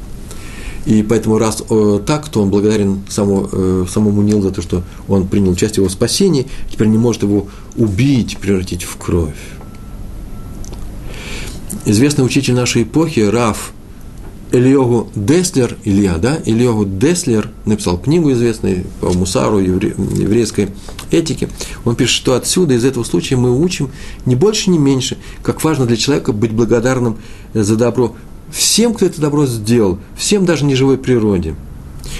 И поэтому раз э, так, то он благодарен самому, э, самому Нилу за то, что он принял участие в его спасении, теперь не может его убить, превратить в кровь. Известный учитель нашей эпохи, Раф Ильогу Деслер, Илья, да, Ильогу Деслер написал книгу известную по мусару, евре, еврейской этике. Он пишет, что отсюда, из этого случая мы учим не больше, не меньше, как важно для человека быть благодарным за добро всем, кто это добро сделал, всем даже неживой природе.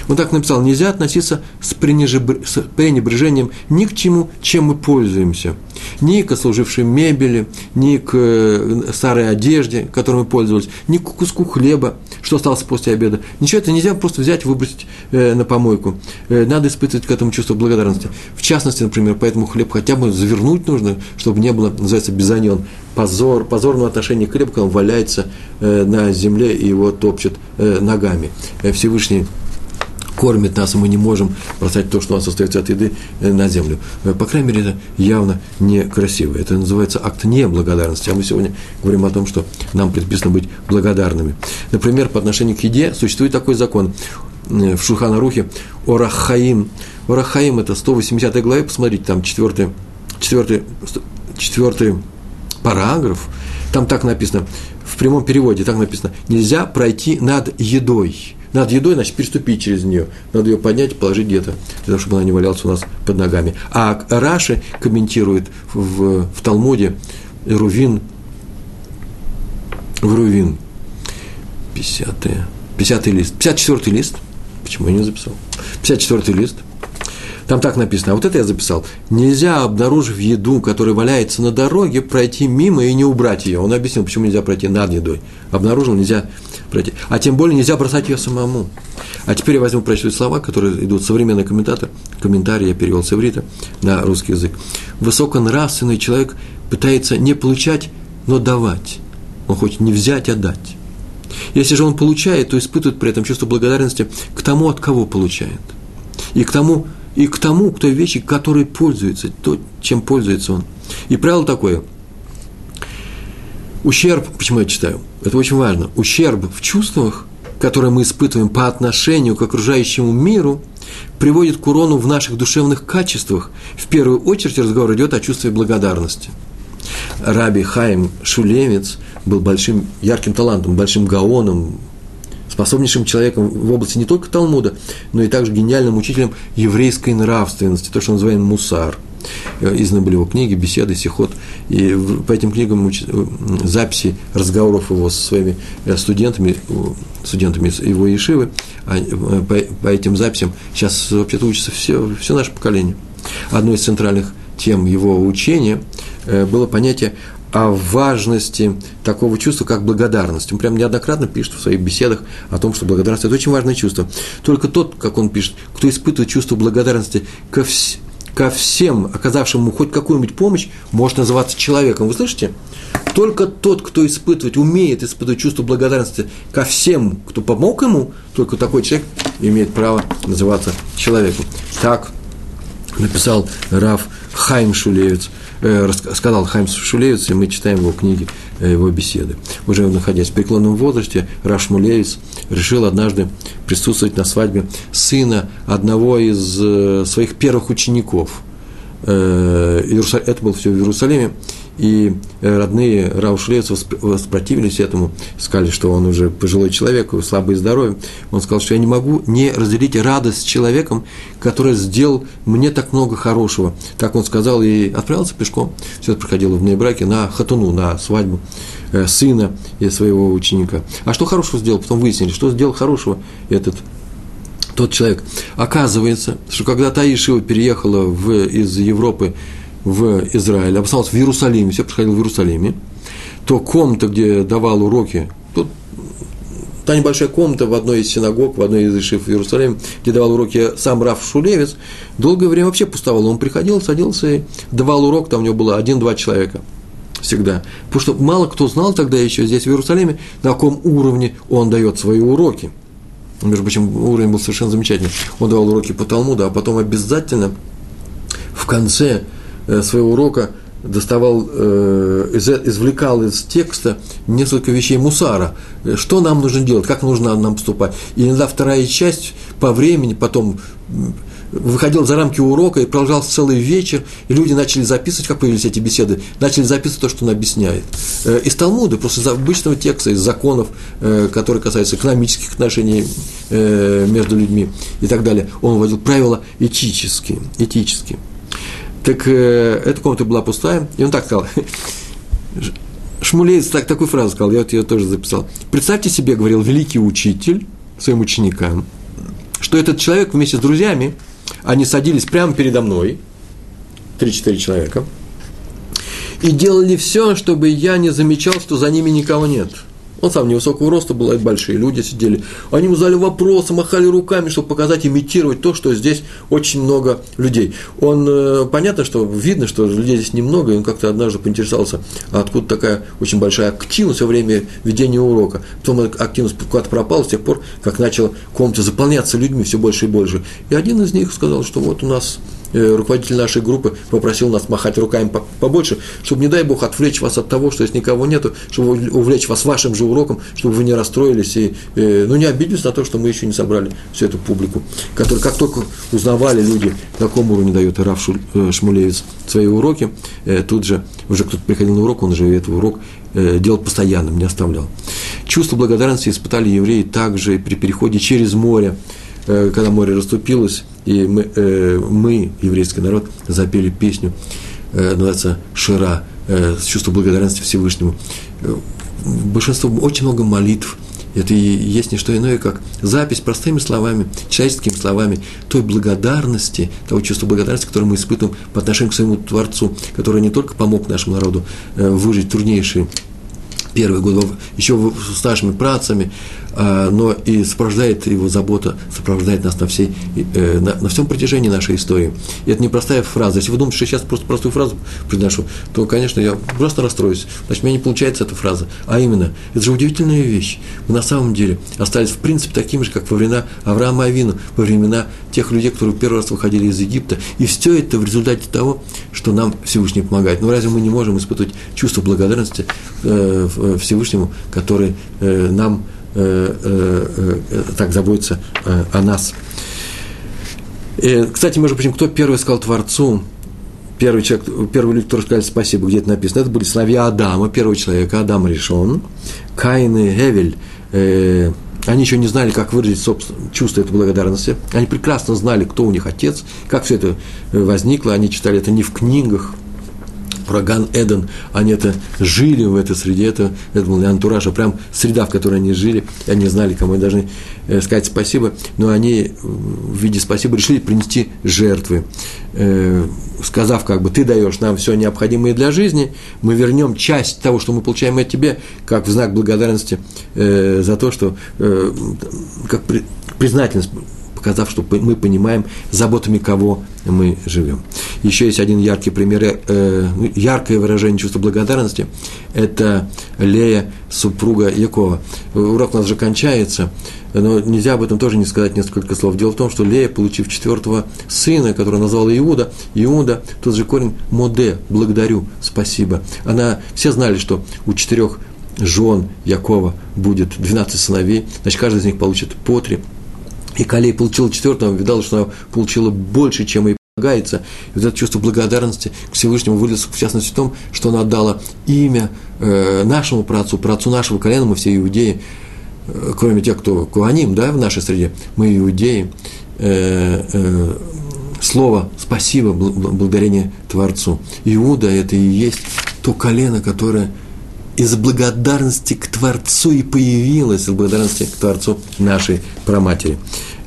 Он так написал, нельзя относиться с, пренебрежением ни к чему, чем мы пользуемся. Ни к служившей мебели, ни к э, старой одежде, которой мы пользовались, ни к куску хлеба, что осталось после обеда. Ничего это нельзя просто взять и выбросить э, на помойку. Э, надо испытывать к этому чувство благодарности. В частности, например, поэтому хлеб хотя бы завернуть нужно, чтобы не было, называется, безанен. Позор, позорного отношения к хлебу, когда он валяется на земле и его топчет ногами. Всевышний кормит нас, и мы не можем бросать то, что у нас остается от еды, э, на землю. Э, по крайней мере, это явно некрасиво. Это называется акт неблагодарности. А мы сегодня говорим о том, что нам предписано быть благодарными. Например, по отношению к еде существует такой закон э, в Шуханарухе Орахаим. Орахаим – это 180 главе, посмотрите, там 4, 4, 4 параграф, там так написано, в прямом переводе так написано, нельзя пройти над едой. Над едой, значит, переступить через нее. Надо ее поднять и положить где-то, для того, чтобы она не валялась у нас под ногами. А Раши комментирует в, в Талмуде Рувин, в Рувин, 50 50 лист, 54 лист, почему я не записал, 54 лист, там так написано, а вот это я записал. Нельзя, обнаружив еду, которая валяется на дороге, пройти мимо и не убрать ее. Он объяснил, почему нельзя пройти над едой. Обнаружил, нельзя пройти. А тем более нельзя бросать ее самому. А теперь я возьму прочитать слова, которые идут современный комментатор. Комментарий я перевел с иврита на русский язык. Высоконравственный человек пытается не получать, но давать. Он хочет не взять, а дать. Если же он получает, то испытывает при этом чувство благодарности к тому, от кого получает. И к тому, и к тому, к той вещи, которой пользуется, то, чем пользуется он. И правило такое – Ущерб, почему я читаю? Это очень важно. Ущерб в чувствах, которые мы испытываем по отношению к окружающему миру, приводит к урону в наших душевных качествах. В первую очередь разговор идет о чувстве благодарности. Раби Хаим Шулевец был большим, ярким талантом, большим гаоном, способнейшим человеком в области не только Талмуда, но и также гениальным учителем еврейской нравственности, то, что называем мусар. Э, были его книги, беседы, сихот. И по этим книгам э, записи разговоров его со своими э, студентами, студентами его Ешивы, а по, по этим записям сейчас вообще-то учится все, все наше поколение. Одной из центральных тем его учения было понятие о важности такого чувства, как благодарность. Он прям неоднократно пишет в своих беседах о том, что благодарность – это очень важное чувство. Только тот, как он пишет, кто испытывает чувство благодарности ко, вс- ко всем, оказавшим ему хоть какую-нибудь помощь, может называться человеком. Вы слышите? Только тот, кто испытывает, умеет испытывать чувство благодарности ко всем, кто помог ему, только такой человек имеет право называться человеком. Так написал Раф Хайм Шулевец – сказал Хайм Шулевец, и мы читаем его книги, э, его беседы. Уже находясь в преклонном возрасте, Раш Мулевец решил однажды присутствовать на свадьбе сына одного из э, своих первых учеников. Это было все в Иерусалиме и э, родные Раушрец воспротивились этому, сказали, что он уже пожилой человек, слабый здоровье. Он сказал, что я не могу не разделить радость с человеком, который сделал мне так много хорошего. Так он сказал и отправился пешком. Все это проходило в Нейбраке на хатуну, на свадьбу э, сына и своего ученика. А что хорошего сделал? Потом выяснили, что сделал хорошего этот тот человек. Оказывается, что когда Таишева переехала в, из Европы в Израиле, обосновался в Иерусалиме, все происходило в Иерусалиме, то комната, где давал уроки, тут та небольшая комната в одной из синагог, в одной из ишив в Иерусалиме, где давал уроки сам Раф Шулевец, долгое время вообще пустовал. Он приходил, садился и давал урок, там у него было один-два человека всегда. Потому что мало кто знал тогда еще здесь, в Иерусалиме, на каком уровне он дает свои уроки. Между прочим, уровень был совершенно замечательный. Он давал уроки по Талмуду, а потом обязательно в конце своего урока доставал, э, извлекал из текста несколько вещей мусара. Что нам нужно делать, как нужно нам поступать. И иногда вторая часть по времени потом выходил за рамки урока и продолжался целый вечер, и люди начали записывать, как появились эти беседы, начали записывать то, что он объясняет. Э, из Талмуда, просто из обычного текста, из законов, которые касаются экономических отношений между людьми и так далее, он вводил правила этические, этические. Так э, эта комната была пустая, и он так сказал. [LAUGHS] Шмулеец так, такую фразу сказал, я вот ее тоже записал. Представьте себе, говорил великий учитель своим ученикам, что этот человек вместе с друзьями, они садились прямо передо мной, 3-4 человека, и делали все, чтобы я не замечал, что за ними никого нет – он сам невысокого роста был, это большие люди сидели. Они ему задали вопросы, махали руками, чтобы показать, имитировать то, что здесь очень много людей. Он, э, понятно, что видно, что людей здесь немного, и он как-то однажды поинтересовался, откуда такая очень большая активность во время ведения урока. Потом активность куда-то пропала с тех пор, как начала комната заполняться людьми все больше и больше. И один из них сказал, что вот у нас руководитель нашей группы попросил нас махать руками побольше, чтобы, не дай Бог, отвлечь вас от того, что здесь никого нету, чтобы увлечь вас вашим же уроком, чтобы вы не расстроились и, э, ну, не обиделись на то, что мы еще не собрали всю эту публику, которая, как только узнавали люди, на каком уровне дает Раф э, Шмулевец свои уроки, тут же, уже кто-то приходил на урок, он же этот урок делал постоянным, не оставлял. Чувство благодарности испытали евреи также при переходе через море, когда море расступилось, и мы, э, мы, еврейский народ, запели песню, э, называется «Шира», э, чувство благодарности Всевышнему. Э, большинство, очень много молитв, это и есть не что иное, как запись простыми словами, человеческими словами той благодарности, того чувства благодарности, которое мы испытываем по отношению к своему Творцу, который не только помог нашему народу э, выжить труднейшие первые годы, еще с нашими працами, но и сопровождает его забота, сопровождает нас на, всей, э, на, на всем протяжении нашей истории. И это непростая фраза. Если вы думаете, что я сейчас просто простую фразу произношу, то, конечно, я просто расстроюсь. Значит, у меня не получается эта фраза. А именно, это же удивительная вещь. Мы на самом деле остались, в принципе, такими же, как во времена Авраама Авину, во времена тех людей, которые первый раз выходили из Египта. И все это в результате того, что нам Всевышний помогает. Но разве мы не можем испытывать чувство благодарности э, Всевышнему, который э, нам э, так заботится о нас? Кстати, между прочим, кто первый сказал Творцу, первый человек, первые люди, которые сказали спасибо, где это написано, это были сыновья Адама, первого человека, Адам решен, Каин и Гевель, э, они еще не знали, как выразить собственно, чувство этой благодарности. Они прекрасно знали, кто у них отец, как все это э, возникло. Они читали это не в книгах, про Ган Эден, они это жили в этой среде, это, это был антураж, а прям среда, в которой они жили, они знали, кому они должны э, сказать спасибо, но они в виде спасибо решили принести жертвы, э, сказав, как бы, ты даешь нам все необходимое для жизни, мы вернем часть того, что мы получаем от тебе, как в знак благодарности э, за то, что, как признательность показав, что мы понимаем, заботами кого мы живем. Еще есть один яркий пример, э, ну, яркое выражение чувства благодарности. Это Лея, супруга Якова. Урок у нас же кончается, но нельзя об этом тоже не сказать несколько слов. Дело в том, что Лея, получив четвертого сына, которого назвала Иуда, Иуда, тот же корень Моде, благодарю, спасибо. Она, все знали, что у четырех жен Якова будет 12 сыновей, значит, каждый из них получит по три – и Калей получила четвертого, видал, что она получила больше, чем ей полагается. И вот это чувство благодарности к Всевышнему вылез, в частности, в том, что она дала имя э, нашему працу, працу нашего колена, мы все иудеи, э, кроме тех, кто куаним, да, в нашей среде, мы иудеи, э, э, слово «спасибо», благодарение Творцу. Иуда – это и есть то колено, которое из благодарности к Творцу и появилась, из благодарности к Творцу нашей праматери.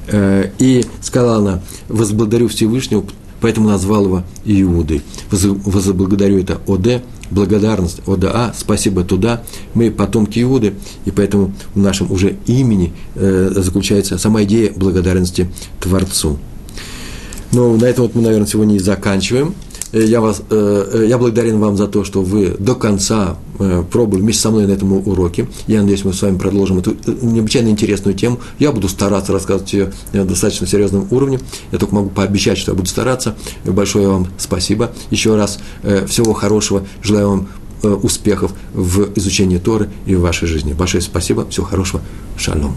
Э, и сказала она, возблагодарю Всевышнего, поэтому назвал его Иудой. Возблагодарю это ОД, благодарность ОДА, спасибо туда. Мы потомки Иуды, и поэтому в нашем уже имени э, заключается сама идея благодарности Творцу. Ну, на этом вот мы, наверное, сегодня и заканчиваем. Э, я, вас, э, э, я благодарен вам за то, что вы до конца пробовали вместе со мной на этом уроке. Я надеюсь, мы с вами продолжим эту необычайно интересную тему. Я буду стараться рассказывать ее на достаточно серьезном уровне. Я только могу пообещать, что я буду стараться. Большое вам спасибо. Еще раз всего хорошего. Желаю вам успехов в изучении Торы и в вашей жизни. Большое спасибо. Всего хорошего. Шалом.